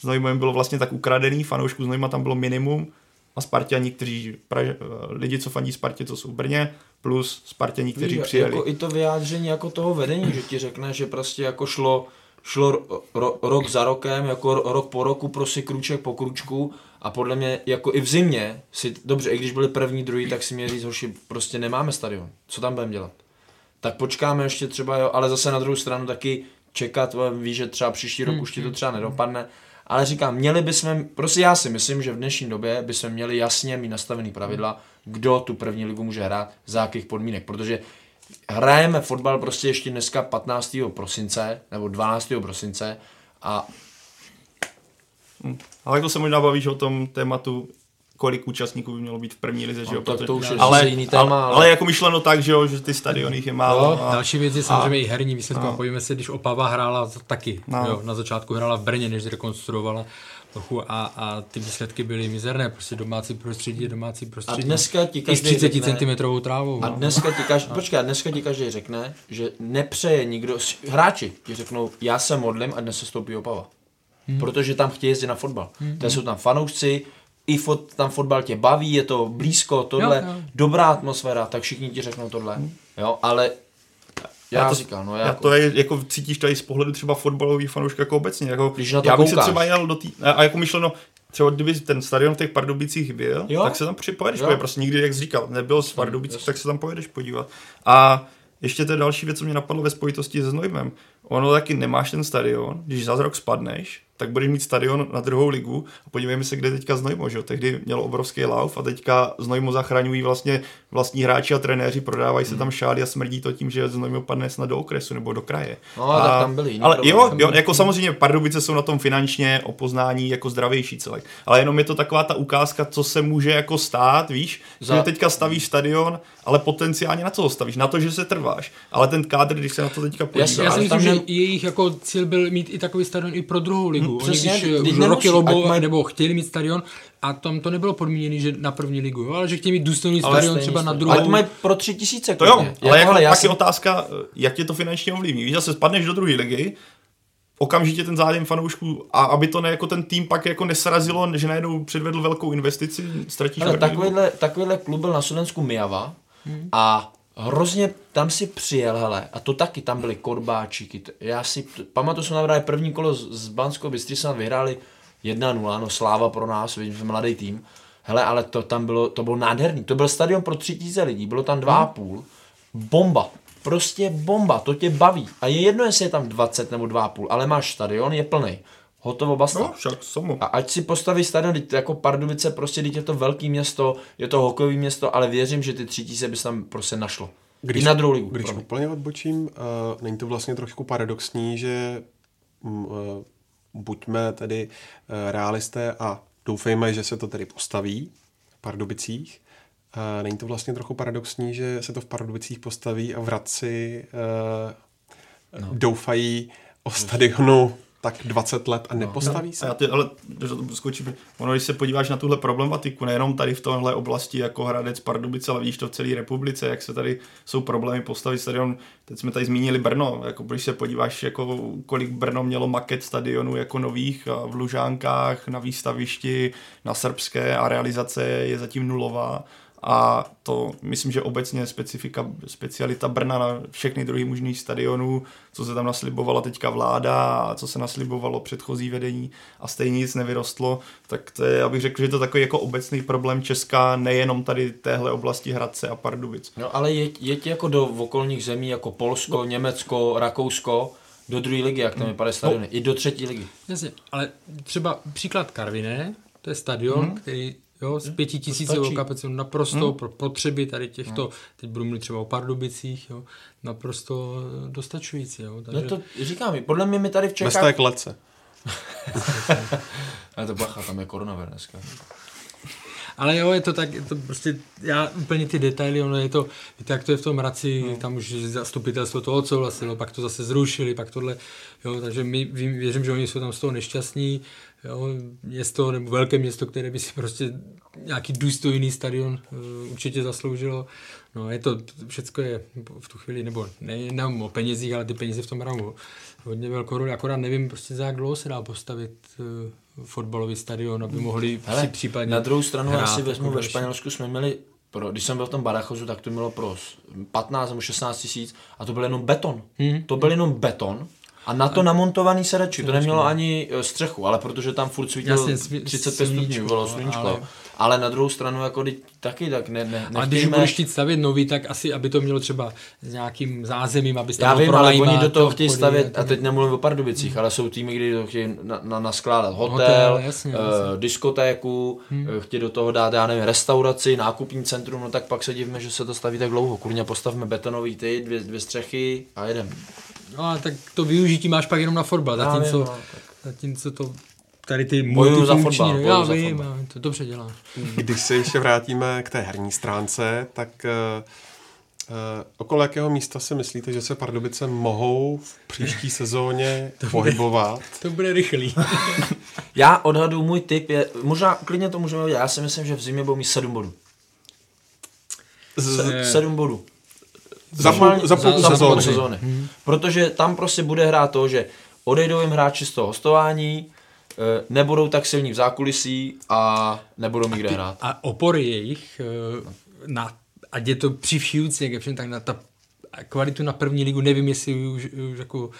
Znojmu bylo vlastně tak ukradený, fanoušků Znojma tam bylo minimum a Spartiani, kteří, pra, lidi, co fandí Spartě, co jsou v Brně, plus Spartiani, kteří Víš, přijeli. Jako i to vyjádření jako toho vedení, že ti řekne, že prostě jako šlo, šlo ro, rok za rokem, jako rok po roku, prostě kruček po kručku a podle mě, jako i v zimě, si, dobře, i když byli první, druhý, tak si mě říct, hoši, prostě nemáme stadion. Co tam budeme dělat? Tak počkáme ještě třeba, jo, ale zase na druhou stranu taky čekat, víš, že třeba příští rok hmm. už ti to hmm. třeba nedopadne. Ale říkám, měli bychom, prostě já si myslím, že v dnešní době bychom měli jasně mít nastavený pravidla, kdo tu první ligu může hrát, za jakých podmínek, protože hrajeme fotbal prostě ještě dneska 15. prosince, nebo 12. prosince a. Ale to se možná bavíš o tom tématu, kolik účastníků by mělo být v první lize, že jo? No, to už je ale, jiný téma, ale, ale, jako myšleno tak, že jo, že ty stadiony je málo. No, a, další věc je samozřejmě a, i herní výsledky. A, Pojďme se, když Opava hrála taky. No. Jo, na začátku hrála v Brně, než zrekonstruovala trochu a, a ty výsledky byly mizerné, prostě domácí prostředí je domácí prostředí. A dneska ti každý 30 řekne, cm trávou. A no. dneska ti každý, počkej, a dneska ti každý řekne, že nepřeje nikdo, hráči ti řeknou, já se modlím a dnes se stoupí Opava hmm. protože tam chtějí jezdit na fotbal. Hmm. Tam jsou tam fanoušci, i fot, tam fotbal tě baví, je to blízko, tohle, jo, jo. dobrá atmosféra, tak všichni ti řeknou tohle. Hmm. Jo, ale já, já to říkám, no já, já jako... to je, jako cítíš tady z pohledu třeba fotbalový fanouška jako obecně, jako, Když na to já bych koukáš. se třeba jel do té, a jako myšleno, třeba kdyby ten stadion v těch Pardubicích byl, jo? tak se tam připojedeš, prostě nikdy, jak jsi říkal, nebyl z Pardubicích, tak se tam pojedeš podívat. A ještě to je další věc, co mě napadlo ve spojitosti se Znojmem. Ono taky nemáš ten stadion, když za rok spadneš, tak budeš mít stadion na druhou ligu a podívejme se, kde teďka Znojmo, že? Tehdy mělo obrovský lauf a teďka Znojmo zachraňují vlastně vlastní hráči a trenéři, prodávají se hmm. tam šály a smrdí to tím, že Znojmo padne snad do okresu nebo do kraje. No, a, tak tam byli jiný Ale jo, jo, jako samozřejmě Pardubice jsou na tom finančně o poznání jako zdravější celek. Ale jenom je to taková ta ukázka, co se může jako stát, víš, Za... že teďka stavíš stadion, ale potenciálně na co ho stavíš? Na to, že se trváš. Ale ten kádr, když se na to teďka podíváš. Já si myslím, že jejich jako cíl byl mít i takový stadion i pro druhou ligu. Hmm, přesně, Oni když už roky lobovali, nebo chtěli mít stadion a tam to nebylo podmíněné, že na první ligu, jo, ale že chtějí mít důstojný stadion třeba na druhou. Ale to mají pro tři tisíce. To jo, ale jako, jako, pak je otázka, jak tě to finančně ovlivní. Víš, zase spadneš do druhé ligy, okamžitě ten zájem fanoušků a aby to ne, jako ten tým pak jako nesrazilo, že najednou předvedl velkou investici, ztratíš Ale takovýhle, takovýhle klub byl na Slovensku Mijava hmm. a hrozně tam si přijel, hele, a to taky, tam byly korbáčíky, já si pamatuju, jsme navrali první kolo z, z Bansko jsme vyhráli 1-0, no sláva pro nás, vidím, mladý tým, hele, ale to tam bylo, to bylo nádherný, to byl stadion pro tři tisíce lidí, bylo tam dva a hmm. půl, bomba, prostě bomba, to tě baví. A je jedno, jestli je tam 20 nebo 2,5, ale máš stadion, je plný. Hotovo basta. No, však samo. A ať si postaví stadion, teď jako Pardubice, prostě teď je to velký město, je to hokejové město, ale věřím, že ty tři tisíce by se tam prostě našlo. Když, I na druhou ligu. Když promiň. úplně odbočím, uh, není to vlastně trošku paradoxní, že uh, buďme tedy uh, realisté a doufejme, že se to tedy postaví v Pardubicích. Uh, není to vlastně trochu paradoxní, že se to v Pardubicích postaví a v Hradci uh, no. doufají o stadionu tak 20 let a nepostaví no. se. A ty, ale skočím, ono, když se podíváš na tuhle problematiku, nejenom tady v tomhle oblasti jako Hradec, Pardubice, ale vidíš to v celé republice, jak se tady jsou problémy postavit stadion. Teď jsme tady zmínili Brno, jako když se podíváš, jako kolik Brno mělo maket stadionů jako nových v Lužánkách, na výstavišti, na srbské a realizace je zatím nulová a to myslím, že obecně specifika, specialita Brna na všechny druhý možný stadionů, co se tam naslibovala teďka vláda a co se naslibovalo předchozí vedení a stejně nic nevyrostlo, tak to je, abych řekl, že to je takový jako obecný problém Česka, nejenom tady téhle oblasti Hradce a Pardubic. No ale je, je jako do okolních zemí jako Polsko. Německo, Rakousko, do druhé ligy, jak tam vypadá no. stadiony, no. i do třetí ligy. Jasně, ale třeba příklad Karviné, to je stadion, hmm. který Jo, s pěti tisícovou kapacitou naprosto hmm. pro potřeby tady těchto, hmm. teď budu mluvit třeba o Pardubicích, jo, naprosto dostačující. Jo, takže... No to říkám, podle mě mi tady v Čechách... Bez té klece. [laughs] Ale to bacha, tam je koronavirus dneska. Ale jo, je to tak, je to prostě, já úplně ty detaily, ono je to, víte, jak to je v tom Hradci, no. tam už zastupitelstvo to odsouhlasilo, pak to zase zrušili, pak tohle, jo, takže my, věřím, že oni jsou tam z toho nešťastní, jo, město nebo velké město, které by si prostě nějaký důstojný stadion uh, určitě zasloužilo. No je to, všechno je v tu chvíli, nebo nejenom o penězích, ale ty peníze v tom hrají hodně velkou roli, akorát nevím prostě za jak dlouho se dá postavit uh, fotbalový stadion, aby mohli Hele, si případně Na druhou stranu hrát, já si vezmu, jako ve Španělsku jsme měli pro, když jsem byl v tom Barachozu, tak to bylo pro 15 nebo 16 tisíc a to byl jenom beton. Hmm. To byl jenom beton a na to namontovaný sedačky, to nemělo ani e, střechu, ale protože tam furt svítilo 35 stupňů, bylo sluníčko. Ale... ale na druhou stranu jako taky tak ne, ne A když budeš chtít stavět nový, tak asi, aby to mělo třeba s nějakým zázemím, aby Já vím, ale oni do toho chtějí stavět, a teď nemluvím o Pardubicích, hmm. ale jsou týmy, kdy to chtějí na, na, naskládat hotel, hotel jasně, uh, jasně. diskotéku, hmm. uh, chtějí do toho dát, já nevím, restauraci, nákupní centrum, no tak pak se divíme, že se to staví tak dlouho. Kurně postavme betonový ty, dvě, dvě střechy a jedem. No a tak to využití máš pak jenom na fotbal, zatímco, no, zatímco to tady ty multifunkční, za fotbal, já vím, já, to dobře děláš. Když se ještě vrátíme k té herní stránce, tak uh, uh, okolo jakého místa si myslíte, že se Pardubice mohou v příští sezóně [laughs] to pohybovat? Bude, [laughs] to bude rychlý. [laughs] já odhadu, můj tip je, možná klidně to můžeme udělat, já si myslím, že v zimě budou mít 7 bodů. Se, 7 bodů. Za, půl, za půl za. Za sezóny. Hmm. Protože tam prostě bude hrát to, že odejdou jim hráči z toho hostování, eh, nebudou tak silní v zákulisí a nebudou mít kde hrát. A opory jejich, eh, na, ať je to při vším, tak na ta kvalitu na první ligu nevím, jestli už, už jako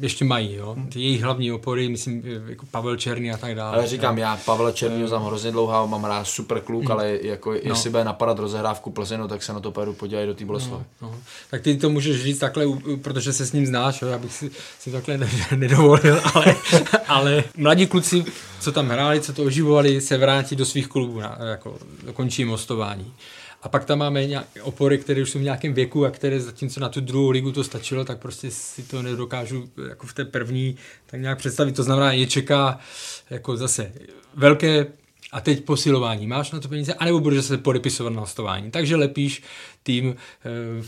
ještě mají, jo. Ty jejich hlavní opory, myslím, jako Pavel Černý a tak dále. Ale říkám, jo. já Pavel Černý znám hrozně dlouho, mám rád super kluk, mm. ale jako no. jestli bude napadat rozehrávku Plzenu, tak se na to pojedu podívat do té Boleslavy. No, no. Tak ty to můžeš říct takhle, protože se s ním znáš, jo, já bych si, si takhle [laughs] nedovolil, ale, [laughs] ale mladí kluci, co tam hráli, co to oživovali, se vrátí do svých klubů, jako končí mostování. A pak tam máme nějaké opory, které už jsou v nějakém věku a které zatímco na tu druhou ligu to stačilo, tak prostě si to nedokážu jako v té první tak nějak představit. To znamená, je čeká jako zase velké a teď posilování. Máš na to peníze, anebo budeš se podepisovat na hostování. Takže lepíš tým eh,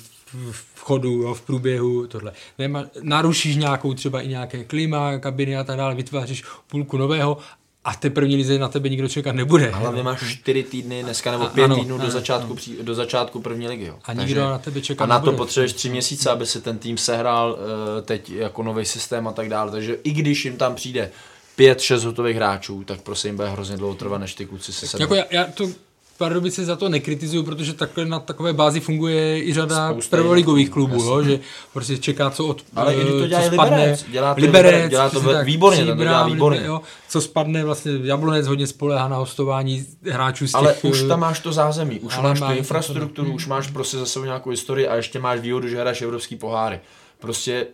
v chodu, jo, v průběhu, tohle. Nema, narušíš nějakou třeba i nějaké klima, kabiny a tak dále, vytváříš půlku nového a té první lize na tebe nikdo čekat nebude. A hlavně máš čtyři týdny dneska nebo pět ano, týdnů ano, do, začátku, ano. do začátku první ligy. Jo. A nikdo Takže, na tebe čeká A na to potřebuješ tři měsíce, aby se ten tým sehrál uh, teď jako nový systém a tak dále. Takže i když jim tam přijde pět, šest hotových hráčů, tak prosím bude hrozně dlouho trvat, než ty kluci se sednou. Jako já, já to Pardubice za to nekritizuju, protože takhle na takové bázi funguje i řada prvoligových klubů, jo, že prostě čeká, co od Ale i to dělá Liberec, dělá to, Liberec, dělá to tak, výborně, to dělá výborně. Jo, co spadne, vlastně Jablonec hodně spolehá na hostování hráčů z těch... Ale už tam máš to zázemí, už máš tu infrastrukturu, už máš prostě zase nějakou historii a ještě máš výhodu, že hraješ evropský poháry. Prostě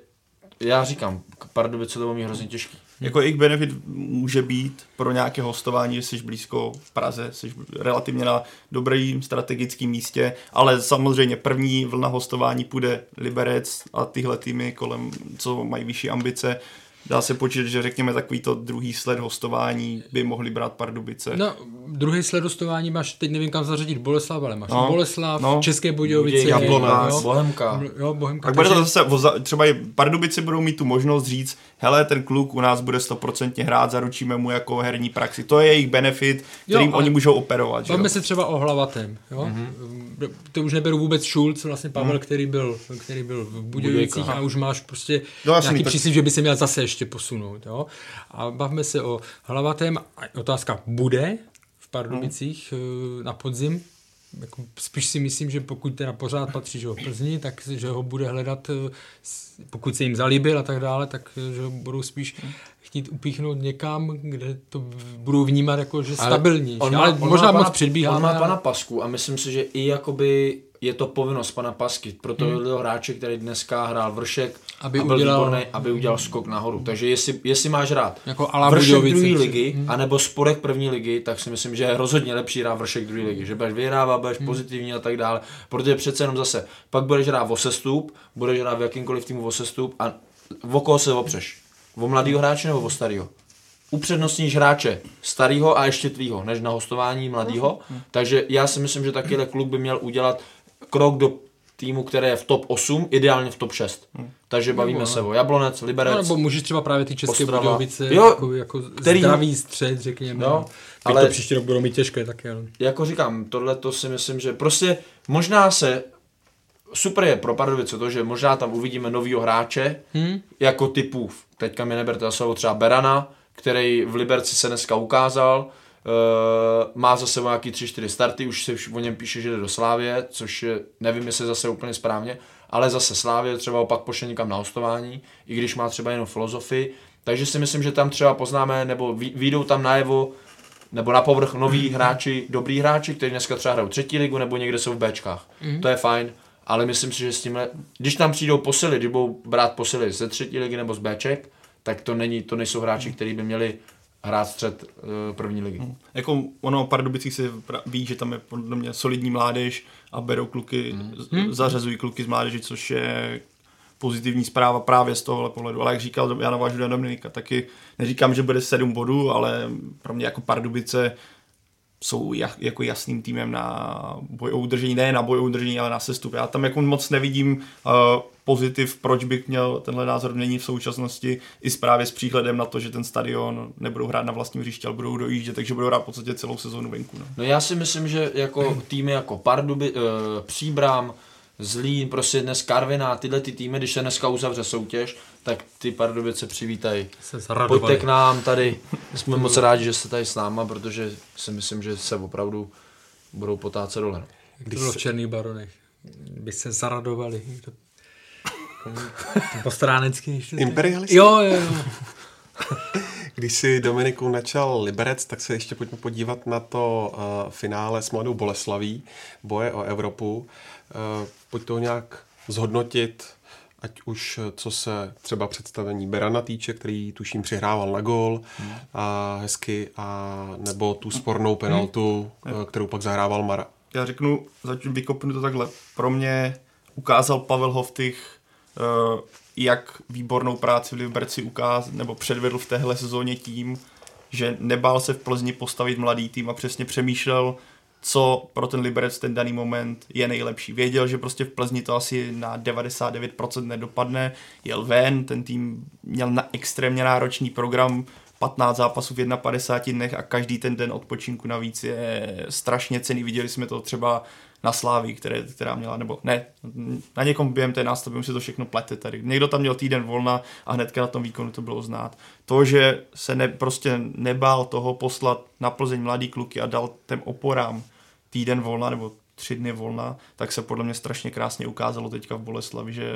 já říkám, Pardubice to bude mít hrozně těžký. Jako jejich benefit může být pro nějaké hostování, že jsi blízko v Praze, jsi relativně na dobrým strategickém místě, ale samozřejmě první vlna hostování půjde Liberec a tyhle týmy kolem, co mají vyšší ambice, dá se počítat, že řekněme takový to druhý sled hostování by mohli brát Pardubice. No, druhý sled hostování máš, teď nevím kam zařadit Boleslav, ale máš no, Boleslav, no, České Budějovice, Jablonec, Bohemka. Jo, Bohemka. Tak bude to zase, třeba i Pardubice budou mít tu možnost říct, hele, ten kluk u nás bude stoprocentně hrát, zaručíme mu jako herní praxi. To je jejich benefit, kterým jo, oni můžou operovat. Bavíme se třeba o hlavatem. Jo? Mm-hmm. To už neberu vůbec Schulz, vlastně Pavel, mm. který, byl, který byl v Budějovicích a už máš prostě no, nějaký příslip, že by se měl zase ještě posunout. Jo? A bavíme se o hlavatém. Otázka bude v Pardubicích mm. na podzim, jako spíš si myslím, že pokud teda pořád patří že ho Plzni, tak že ho bude hledat, eh, pokud se jim zalíbil a tak dále, tak eh, že ho budou spíš chtít upíchnout někam, kde to budou vnímat jako, že stabilní. Ale, on má, ale on možná má moc předbíháme. On má pana Pasku a myslím si, že i jakoby je to povinnost pana Pasky pro toho hmm. hráče, který dneska hrál vršek aby a byl udělal, výborný, aby udělal skok nahoru. Takže jestli, jestli máš rád jako vršek druhé ligy, hmm. anebo sporek první ligy, tak si myslím, že je rozhodně lepší hrát vršek druhé ligy, že budeš vyhrávat, budeš hmm. pozitivní a tak dále, protože přece jenom zase, pak budeš hrát o sestup, budeš hrát v jakýmkoliv týmu o sestup a o koho se opřeš? O mladého hráče nebo o starého? upřednostníš hráče starého a ještě tvýho, než na hostování mladého. Hmm. Takže já si myslím, že takovýhle klub by měl udělat krok do týmu, které je v top 8, ideálně v top 6. Hmm. Takže bavíme nebo, se o Jablonec, Liberec. No, nebo můžeš třeba právě ty České Budějovice, jo, jako, jako který, zdravý střed, řekněme. Jo, ale to příští rok budou mít těžké taky. Ale... Jako říkám, tohle to si myslím, že prostě možná se super je pro Pardubice to, že možná tam uvidíme novýho hráče, hmm. jako typu, teďka mi neberte slovo třeba Berana, který v Liberci se dneska ukázal, má za sebou nějaký 3-4 starty, už se o něm píše, že jde do Slávě, což je, nevím, jestli zase úplně správně, ale zase Slávě třeba opak pošle někam na hostování, i když má třeba jenom filozofii, takže si myslím, že tam třeba poznáme, nebo výjdou tam najevo, nebo na povrch noví hráči, dobrý hráči, kteří dneska třeba hrajou třetí ligu, nebo někde jsou v Bčkách. Mm. To je fajn, ale myslím si, že s tímhle, když tam přijdou posily, když budou brát posily ze třetí ligy nebo z Bček, tak to, není, to nejsou hráči, kteří by měli hrát střed uh, první ligy. Hmm. Jako ono o Pardubicích se ví, že tam je podle mě solidní mládež a berou kluky, hmm. zařazují kluky z mládeže, což je pozitivní zpráva právě z tohohle pohledu. Ale jak říkal, já navážu na Dominika, taky neříkám, že bude 7 bodů, ale pro mě jako Pardubice jsou jako jasným týmem na boj o udržení, ne na boj o udržení, ale na sestup. Já tam jako moc nevidím uh, pozitiv, proč bych měl tenhle názor není v současnosti, i právě s příhledem na to, že ten stadion nebudou hrát na vlastním hřišti, ale budou dojíždět, takže budou hrát v podstatě celou sezónu venku. No, no já si myslím, že jako týmy jako Parduby, uh, Příbram, Zlín, prostě dnes Karviná, tyhle ty týmy, když se dneska uzavře soutěž, tak ty Pardubice přivítají. Pojďte k nám tady, jsme moc rádi, že jste tady s náma, protože si myslím, že se opravdu budou potácet dole. Když to bylo v Černých baronech, by se zaradovali. [laughs] Postránecky. Imperialisti? Jo, jo, jo. [laughs] Když si Dominiku načal Liberec, tak se ještě pojďme podívat na to uh, finále s Mladou Boleslaví, boje o Evropu. Uh, pojď to nějak zhodnotit, ať už co se třeba představení Berana týče, který tuším přihrával na gol hmm. a hezky, a nebo tu spornou penaltu, hmm. kterou pak zahrával Mara. Já řeknu, zatím vykopnu to takhle. Pro mě ukázal Pavel Hoftych jak výbornou práci v Liberci ukázal, nebo předvedl v téhle sezóně tím, že nebál se v Plzni postavit mladý tým a přesně přemýšlel, co pro ten Liberec ten daný moment je nejlepší. Věděl, že prostě v Plzni to asi na 99% nedopadne, jel ven, ten tým měl na extrémně náročný program, 15 zápasů v 51 dnech a každý ten den odpočinku navíc je strašně cený. Viděli jsme to třeba na Slávii, které, která měla, nebo ne, na někom během té nástavby si to všechno plete tady. Někdo tam měl týden volna a hnedka na tom výkonu to bylo znát. To, že se ne, prostě nebál toho poslat na Plzeň mladý kluky a dal těm oporám týden volna nebo tři dny volna, tak se podle mě strašně krásně ukázalo teďka v Boleslavi, že,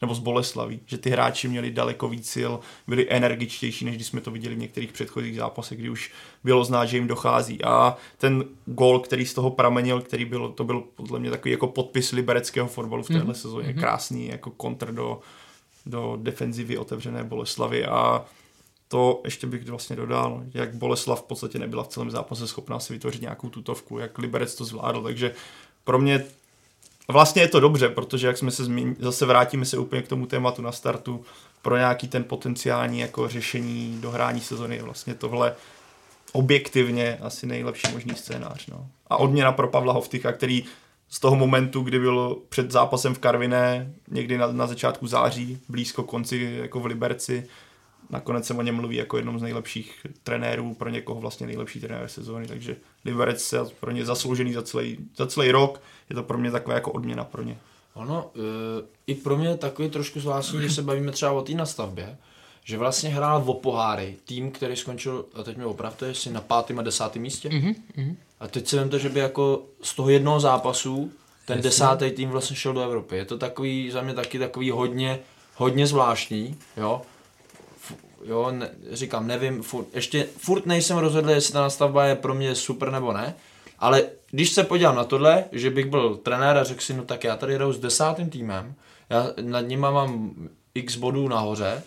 nebo z Boleslaví, že ty hráči měli daleko víc sil, byli energičtější, než když jsme to viděli v některých předchozích zápasech, kdy už bylo znát, že jim dochází. A ten gol, který z toho pramenil, který byl, to byl podle mě takový jako podpis libereckého fotbalu v téhle mm-hmm. sezóně, mm-hmm. krásný jako kontr do, do defenzivy otevřené Boleslavy a to ještě bych vlastně dodal, jak Boleslav v podstatě nebyla v celém zápase schopná si vytvořit nějakou tutovku, jak Liberec to zvládl, takže pro mě vlastně je to dobře, protože jak jsme se zmínili, zase vrátíme se úplně k tomu tématu na startu, pro nějaký ten potenciální jako řešení dohrání sezony je vlastně tohle objektivně asi nejlepší možný scénář. No. A odměna pro Pavla Hovtycha, který z toho momentu, kdy byl před zápasem v Karviné, někdy na, na začátku září, blízko konci jako v Liberci, nakonec se o něm mluví jako jednom z nejlepších trenérů, pro někoho vlastně nejlepší trenér sezóny, takže Liberec je pro ně zasloužený za celý, za celý rok, je to pro mě taková jako odměna pro ně. Ono, e, i pro mě takový trošku zvláštní, když se bavíme třeba o té nastavbě, že vlastně hrál o poháry tým, který skončil, a teď mi opravdu, jestli na pátém a desátém místě. Mm-hmm. A teď si to, že by jako z toho jednoho zápasu ten Jasně. desátý tým vlastně šel do Evropy. Je to takový, za mě taky takový hodně, hodně zvláštní, jo. Jo, ne, říkám, nevím, furt, ještě furt nejsem rozhodl, jestli ta nastavba je pro mě super nebo ne, ale když se podívám na tohle, že bych byl trenér a řekl si, no tak já tady hraju s desátým týmem, já nad nima mám x bodů nahoře,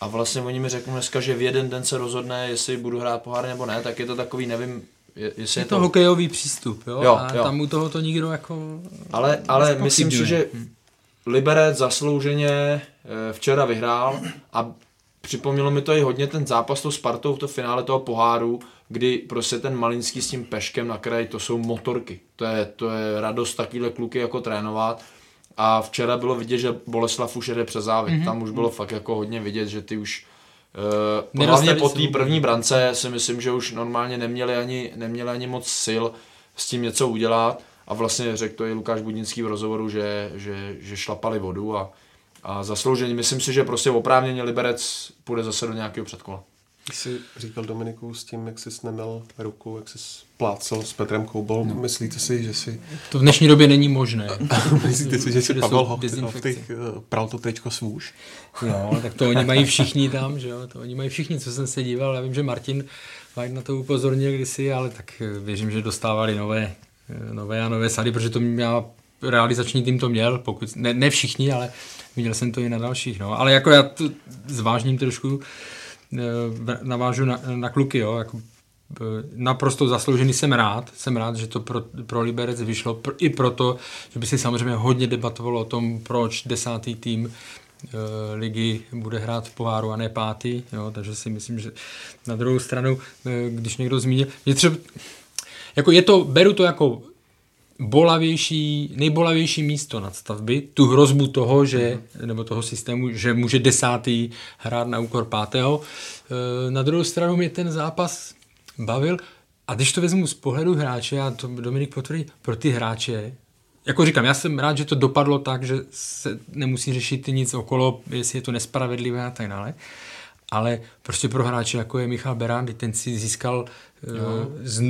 a vlastně oni mi řeknou dneska, že v jeden den se rozhodne, jestli budu hrát pohár nebo ne, tak je to takový, nevím, jestli je, je to, to hokejový přístup, jo? jo a jo. tam u toho to nikdo jako... Ale, ale myslím si, že Liberec zaslouženě eh, včera vyhrál a připomnělo mi to i hodně ten zápas s Spartou, to finále toho poháru, kdy prostě ten Malinský s tím Peškem na kraji, to jsou motorky. To je, to je radost takovýhle kluky jako trénovat. A včera bylo vidět, že Boleslav už jede přes závod. Mm-hmm. Tam už bylo fakt jako hodně vidět, že ty už Uh, hlavně po té první brance si myslím, že už normálně neměli ani, neměli ani moc sil s tím něco udělat a vlastně řekl to i Lukáš Budnický v rozhovoru, že, že, že šlapali vodu a, a zasloužení. Myslím si, že prostě oprávněně Liberec půjde zase do nějakého předkola. Jsi říkal Dominiku s tím, jak jsi nemil ruku, jak jsi plácel s Petrem Koubou. No. Myslíte si, že si... To v dnešní době není možné. [laughs] Myslíte si, že si Pavel Hochtych pral to teďko svůž? No, tak to oni mají všichni tam, že jo? To oni mají všichni, co jsem se díval. Já vím, že Martin Vajt na to upozornil kdysi, ale tak eh, věřím, že dostávali nové, eh, nové a nové sady, protože to já realizační tým to měl, pokud, ne, ne všichni, ale viděl jsem to i na dalších. No. Ale jako já to zvážním trošku, Eh, navážu na, na kluky, jo, jako eh, naprosto zasloužený jsem rád. Jsem rád, že to pro, pro Liberec vyšlo. Pro, I proto, že by si samozřejmě hodně debatovalo o tom, proč desátý tým e, ligy bude hrát v poháru a ne pátý. Jo, takže si myslím, že na druhou stranu, e, když někdo zmínil, třeba, jako je to, beru to jako bolavější, nejbolavější místo nadstavby, tu hrozbu toho, že, nebo toho systému, že může desátý hrát na úkor pátého. E, na druhou stranu mě ten zápas bavil. A když to vezmu z pohledu hráče, a to Dominik potvrdí, pro ty hráče, jako říkám, já jsem rád, že to dopadlo tak, že se nemusí řešit nic okolo, jestli je to nespravedlivé a tak dále. Ale prostě pro hráče jako je Michal Berán, ten si získal uh, z,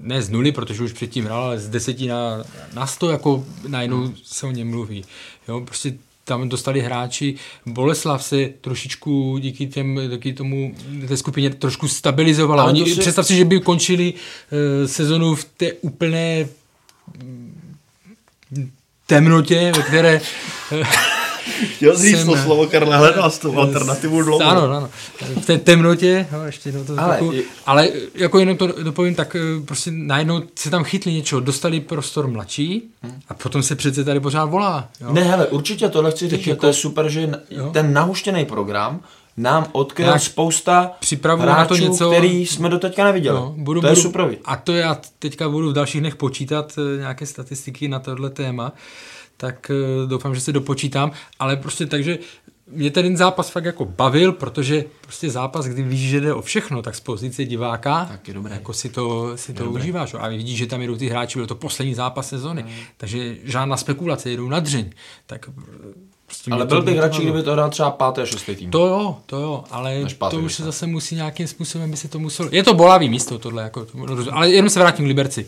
ne z nuly, protože už předtím hrál, ale z deseti na, na sto, jako najednou hmm. se o něm mluví. Jo, prostě tam dostali hráči. Boleslav se trošičku díky, těm, díky tomu té skupině trošku stabilizovala. Oni, si... Představ si, že by končili uh, sezonu v té úplné temnotě, ve které Chtěl říct jsem, to slovo, Karle, hledal s tou alternativu dlouho. Ano, ano. V té temnotě, no, ještě jednou to ale, trochu, ale jako jenom to dopovím, tak eh, prostě najednou se tam chytli něčeho, dostali prostor mladší a potom se přece tady pořád volá. Jo? Ne, hele, určitě tohle chci říct, jako, to je super, že jo? ten nahuštěný program nám odkryl tak spousta hráčů, na to něco, který jsme do teďka neviděli. No, budu, to budu, je super. A to já teďka budu v dalších dnech počítat eh, nějaké statistiky na tohle téma tak eh, doufám, že se dopočítám, ale prostě takže mě ten zápas fakt jako bavil, protože prostě zápas, kdy víš, že jde o všechno, tak z pozice diváka tak je dobré. jako si to, si to dobré. užíváš. A vidíš, že tam jdou ty hráči, byl to poslední zápas sezony, mm. takže žádná spekulace, jedou na dřeň. Tak Prostě ale byl bych radši, kdyby to hrál třeba pátý a šestý tým. To jo, to jo, ale to už se zase musí nějakým způsobem, by se to muselo... Je to bolavý místo tohle, jako, to, ale jenom se vrátím k Liberci.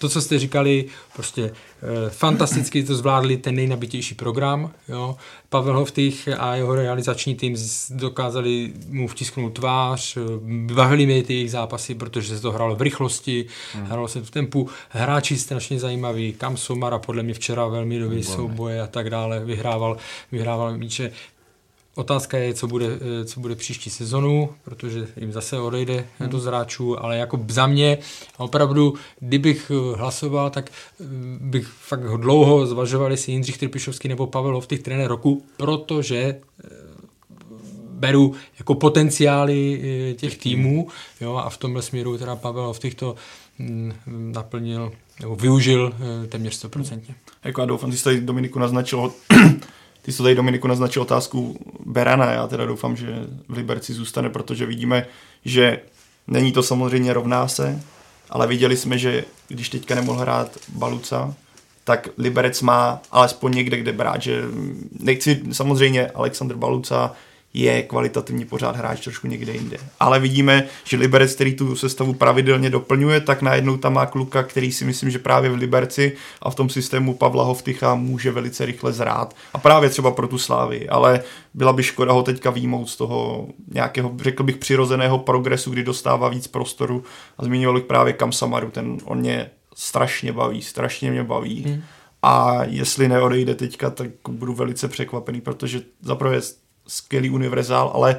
To, co jste říkali, prostě eh, fantasticky to zvládli ten nejnabitější program. Jo. Pavel Hoftych a jeho realizační tým dokázali mu vtisknout tvář, eh, bavili mi ty jejich zápasy, protože se to hrálo v rychlosti, hmm. hrálo se v tempu. Hráči strašně zajímaví, Kam Somara podle mě včera velmi dobrý souboje a tak dále, vyhrával, vyhrával míče Otázka je, co bude, eh, co bude příští sezonu, protože jim zase odejde hmm. do zráčů, ale jako za mě opravdu, kdybych eh, hlasoval, tak eh, bych fakt dlouho zvažoval, jestli Jindřich Trpišovský nebo Pavel Hovtych trenér roku, protože beru jako potenciály těch týmů jo, a v tomhle směru teda Pavel Hovtych to mm, naplnil nebo využil téměř 100%. Jako já doufám, že jste Dominiku naznačil ty jsi tady Dominiku naznačil otázku Berana, já teda doufám, že v Liberci zůstane, protože vidíme, že není to samozřejmě rovná se, ale viděli jsme, že když teďka nemohl hrát Baluca, tak Liberec má alespoň někde, kde brát, že nechci samozřejmě Alexander Baluca je kvalitativně pořád hráč trošku někde jinde. Ale vidíme, že Liberec, který tu sestavu pravidelně doplňuje, tak najednou tam má kluka, který si myslím, že právě v Liberci a v tom systému Pavla Hovtycha může velice rychle zrát. A právě třeba pro tu slávy. Ale byla by škoda ho teďka výjmout z toho nějakého, řekl bych, přirozeného progresu, kdy dostává víc prostoru. A zmínil bych právě Kam Samaru, ten on mě strašně baví, strašně mě baví. Hmm. A jestli neodejde teďka, tak budu velice překvapený, protože zaprvé skvělý univerzál, ale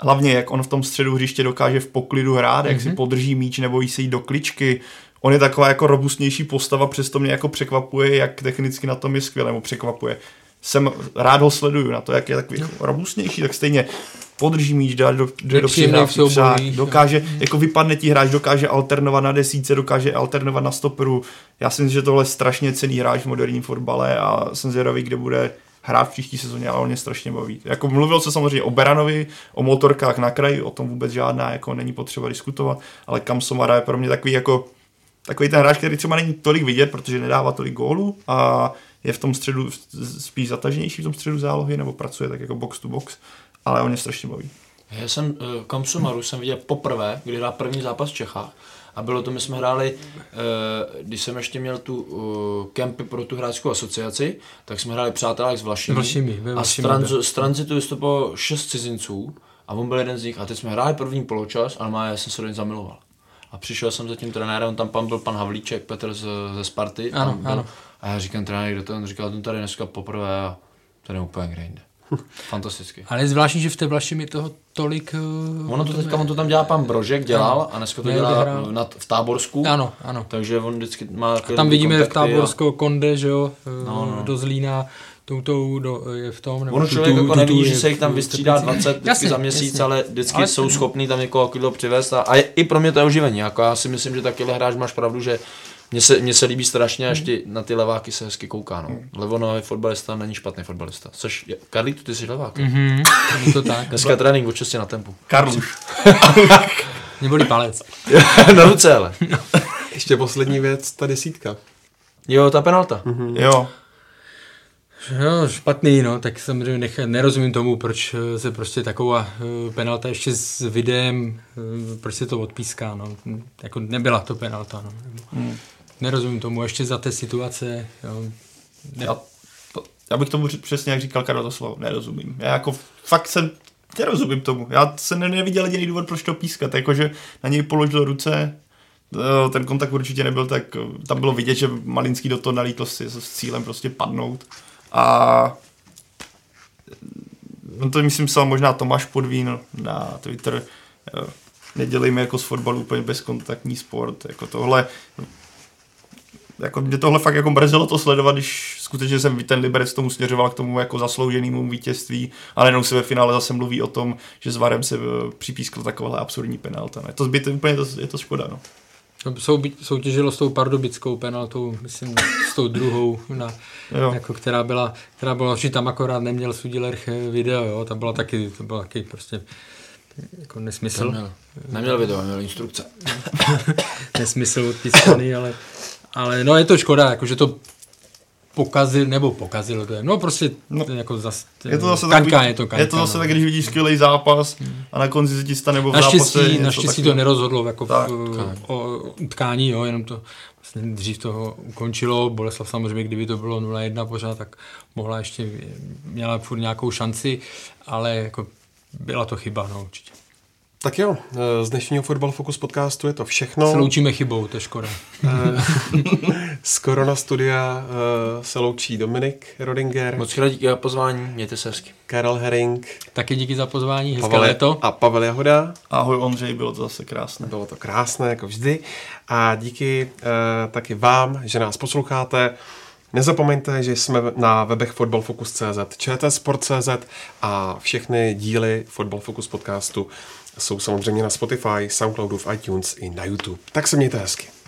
hlavně jak on v tom středu hřiště dokáže v poklidu hrát, mm-hmm. jak si mhm. podrží míč nebo jí se jít do kličky. On je taková jako robustnější postava, přesto mě jako překvapuje, jak technicky na tom je skvěle, nebo překvapuje. Jsem rád ho sleduju na to, jak je takový no. robustnější, tak stejně podrží míč, dá do, do, do přihrávky, dokáže, no. jako vypadne ti hráč, dokáže alternovat na desíce, dokáže alternovat na stoperu. Já si myslím, že tohle je strašně cený hráč v moderním fotbale a jsem zvědavý, kde bude hrát v příští sezóně, ale on mě strašně baví. Jako mluvil se samozřejmě o Beranovi, o motorkách na kraji, o tom vůbec žádná jako není potřeba diskutovat, ale Kam Somara je pro mě takový jako takový ten hráč, který třeba není tolik vidět, protože nedává tolik gólů a je v tom středu spíš zataženější v tom středu zálohy, nebo pracuje tak jako box to box, ale on mě strašně baví. Já jsem uh, Kamsumaru jsem viděl poprvé, kdy hrál první zápas v Čechách a bylo to, my jsme hráli, uh, když jsem ještě měl tu uh, kempy pro tu hráčskou asociaci, tak jsme hráli přátelé s Vlašimi. Vlašimi, a z, tranzu, z tranzitu vystupovalo šest cizinců a on byl jeden z nich a teď jsme hráli první poločas a má, já jsem se do něj zamiloval. A přišel jsem za tím trenérem, tam pan byl pan Havlíček, Petr z, ze Sparty. Ano, ano. A já říkám trenér, kdo to? On říkal, ten tady dneska poprvé a to je úplně kde jinde. Fantasticky. [laughs] Ale je zvláštní, že v té Vlaši mi toho tolik... Uh, ono to teďka, on to tam dělá pan Brožek, dělal ano. a dneska to dělá nad, v Táborsku. Ano, ano. Takže on vždycky má... A tam vidíme v Táborsko a... Konde, že jo, eh, no, no. do Zlína toutou do, je v tom. Nebo ono člověk tu, jako neví, že se jich tam vystřídá 20 jasně, za měsíc, jasně. ale vždycky ale jsou schopní tam někoho kilo přivést a, a je, i pro mě to je oživení. Jako já si myslím, že takyhle hráč máš pravdu, že mně se, mně se líbí strašně, až ty, na ty leváky se hezky kouká. No. Mm. Levonový fotbalista není špatný fotbalista. Což, je, Karlík, ty jsi levák. Mm-hmm. to tak. Dneska trénink od 6 na tempu. Karluš. [laughs] Mě bolí palec. [laughs] na ruce ale. Ještě poslední věc, ta desítka. Jo, ta penalta. Mm-hmm. Jo. No, špatný, no, tak samozřejmě nech, nerozumím tomu, proč se prostě taková uh, penalta ještě s videem, uh, proč se to odpíská, no. Jako nebyla to penalta, no. Mm. Nerozumím tomu, ještě za té situace. Jo. Ne. Já, to, já bych tomu přesně, jak říkal Karel to slovo, nerozumím. Já jako fakt jsem, nerozumím tomu. Já jsem neviděl jediný důvod, proč to pískat. Jakože na něj položil ruce, ten kontakt určitě nebyl tak, tam bylo vidět, že Malinský do toho nalítl s, s cílem prostě padnout. A no to myslím psal možná Tomáš Podvín na Twitter, nedělejme jako z fotbalu úplně bezkontaktní sport, jako tohle jako mě tohle fakt jako mrzelo to sledovat, když skutečně jsem ten Liberec tomu směřoval k tomu jako zaslouženému vítězství, ale jenom se ve finále zase mluví o tom, že s Varem se eh, připískl takováhle absurdní penalta. Ne? To zbyt, úplně to, je to škoda. No. Sou, soutěžilo s tou pardubickou penaltou, myslím, s tou druhou, na, jako, která byla, která byla, že tam akorát neměl Sudiler video, jo, tam byla taky, to bylo taky prostě jako nesmysl. Neměl, neměl video, měl instrukce. [laughs] nesmysl odpískaný, ale ale no je to škoda, jako, že to pokazil, nebo pokazil no prostě no, jako zas, je to zase kaňka, takový, je to kaňka, je to zase no. tak, když vidíš skvělý zápas a na konci se ti stane nebo v naštěstí, zápase Naštěstí to, to nerozhodlo jako tak, v, o utkání, jo, jenom to vlastně dřív toho ukončilo, Boleslav samozřejmě, kdyby to bylo 0-1 pořád, tak mohla ještě, měla furt nějakou šanci, ale jako byla to chyba, no určitě. Tak jo, z dnešního Football Focus podcastu je to všechno. Se loučíme chybou, to je škoda. [laughs] z Korona studia se loučí Dominik Rodinger. Moc krát díky za pozvání, mějte se hezky. Karel Herring. Taky díky za pozvání, hezké Pavel, léto. A Pavel Jahoda. Ahoj Ondřej, bylo to zase krásné. Bylo to krásné, jako vždy. A díky uh, taky vám, že nás posloucháte. Nezapomeňte, že jsme na webech fotbalfocus.cz, čtsport.cz a všechny díly Football Focus podcastu jsou samozřejmě na Spotify, Soundcloudu, v iTunes i na YouTube. Tak se mějte hezky.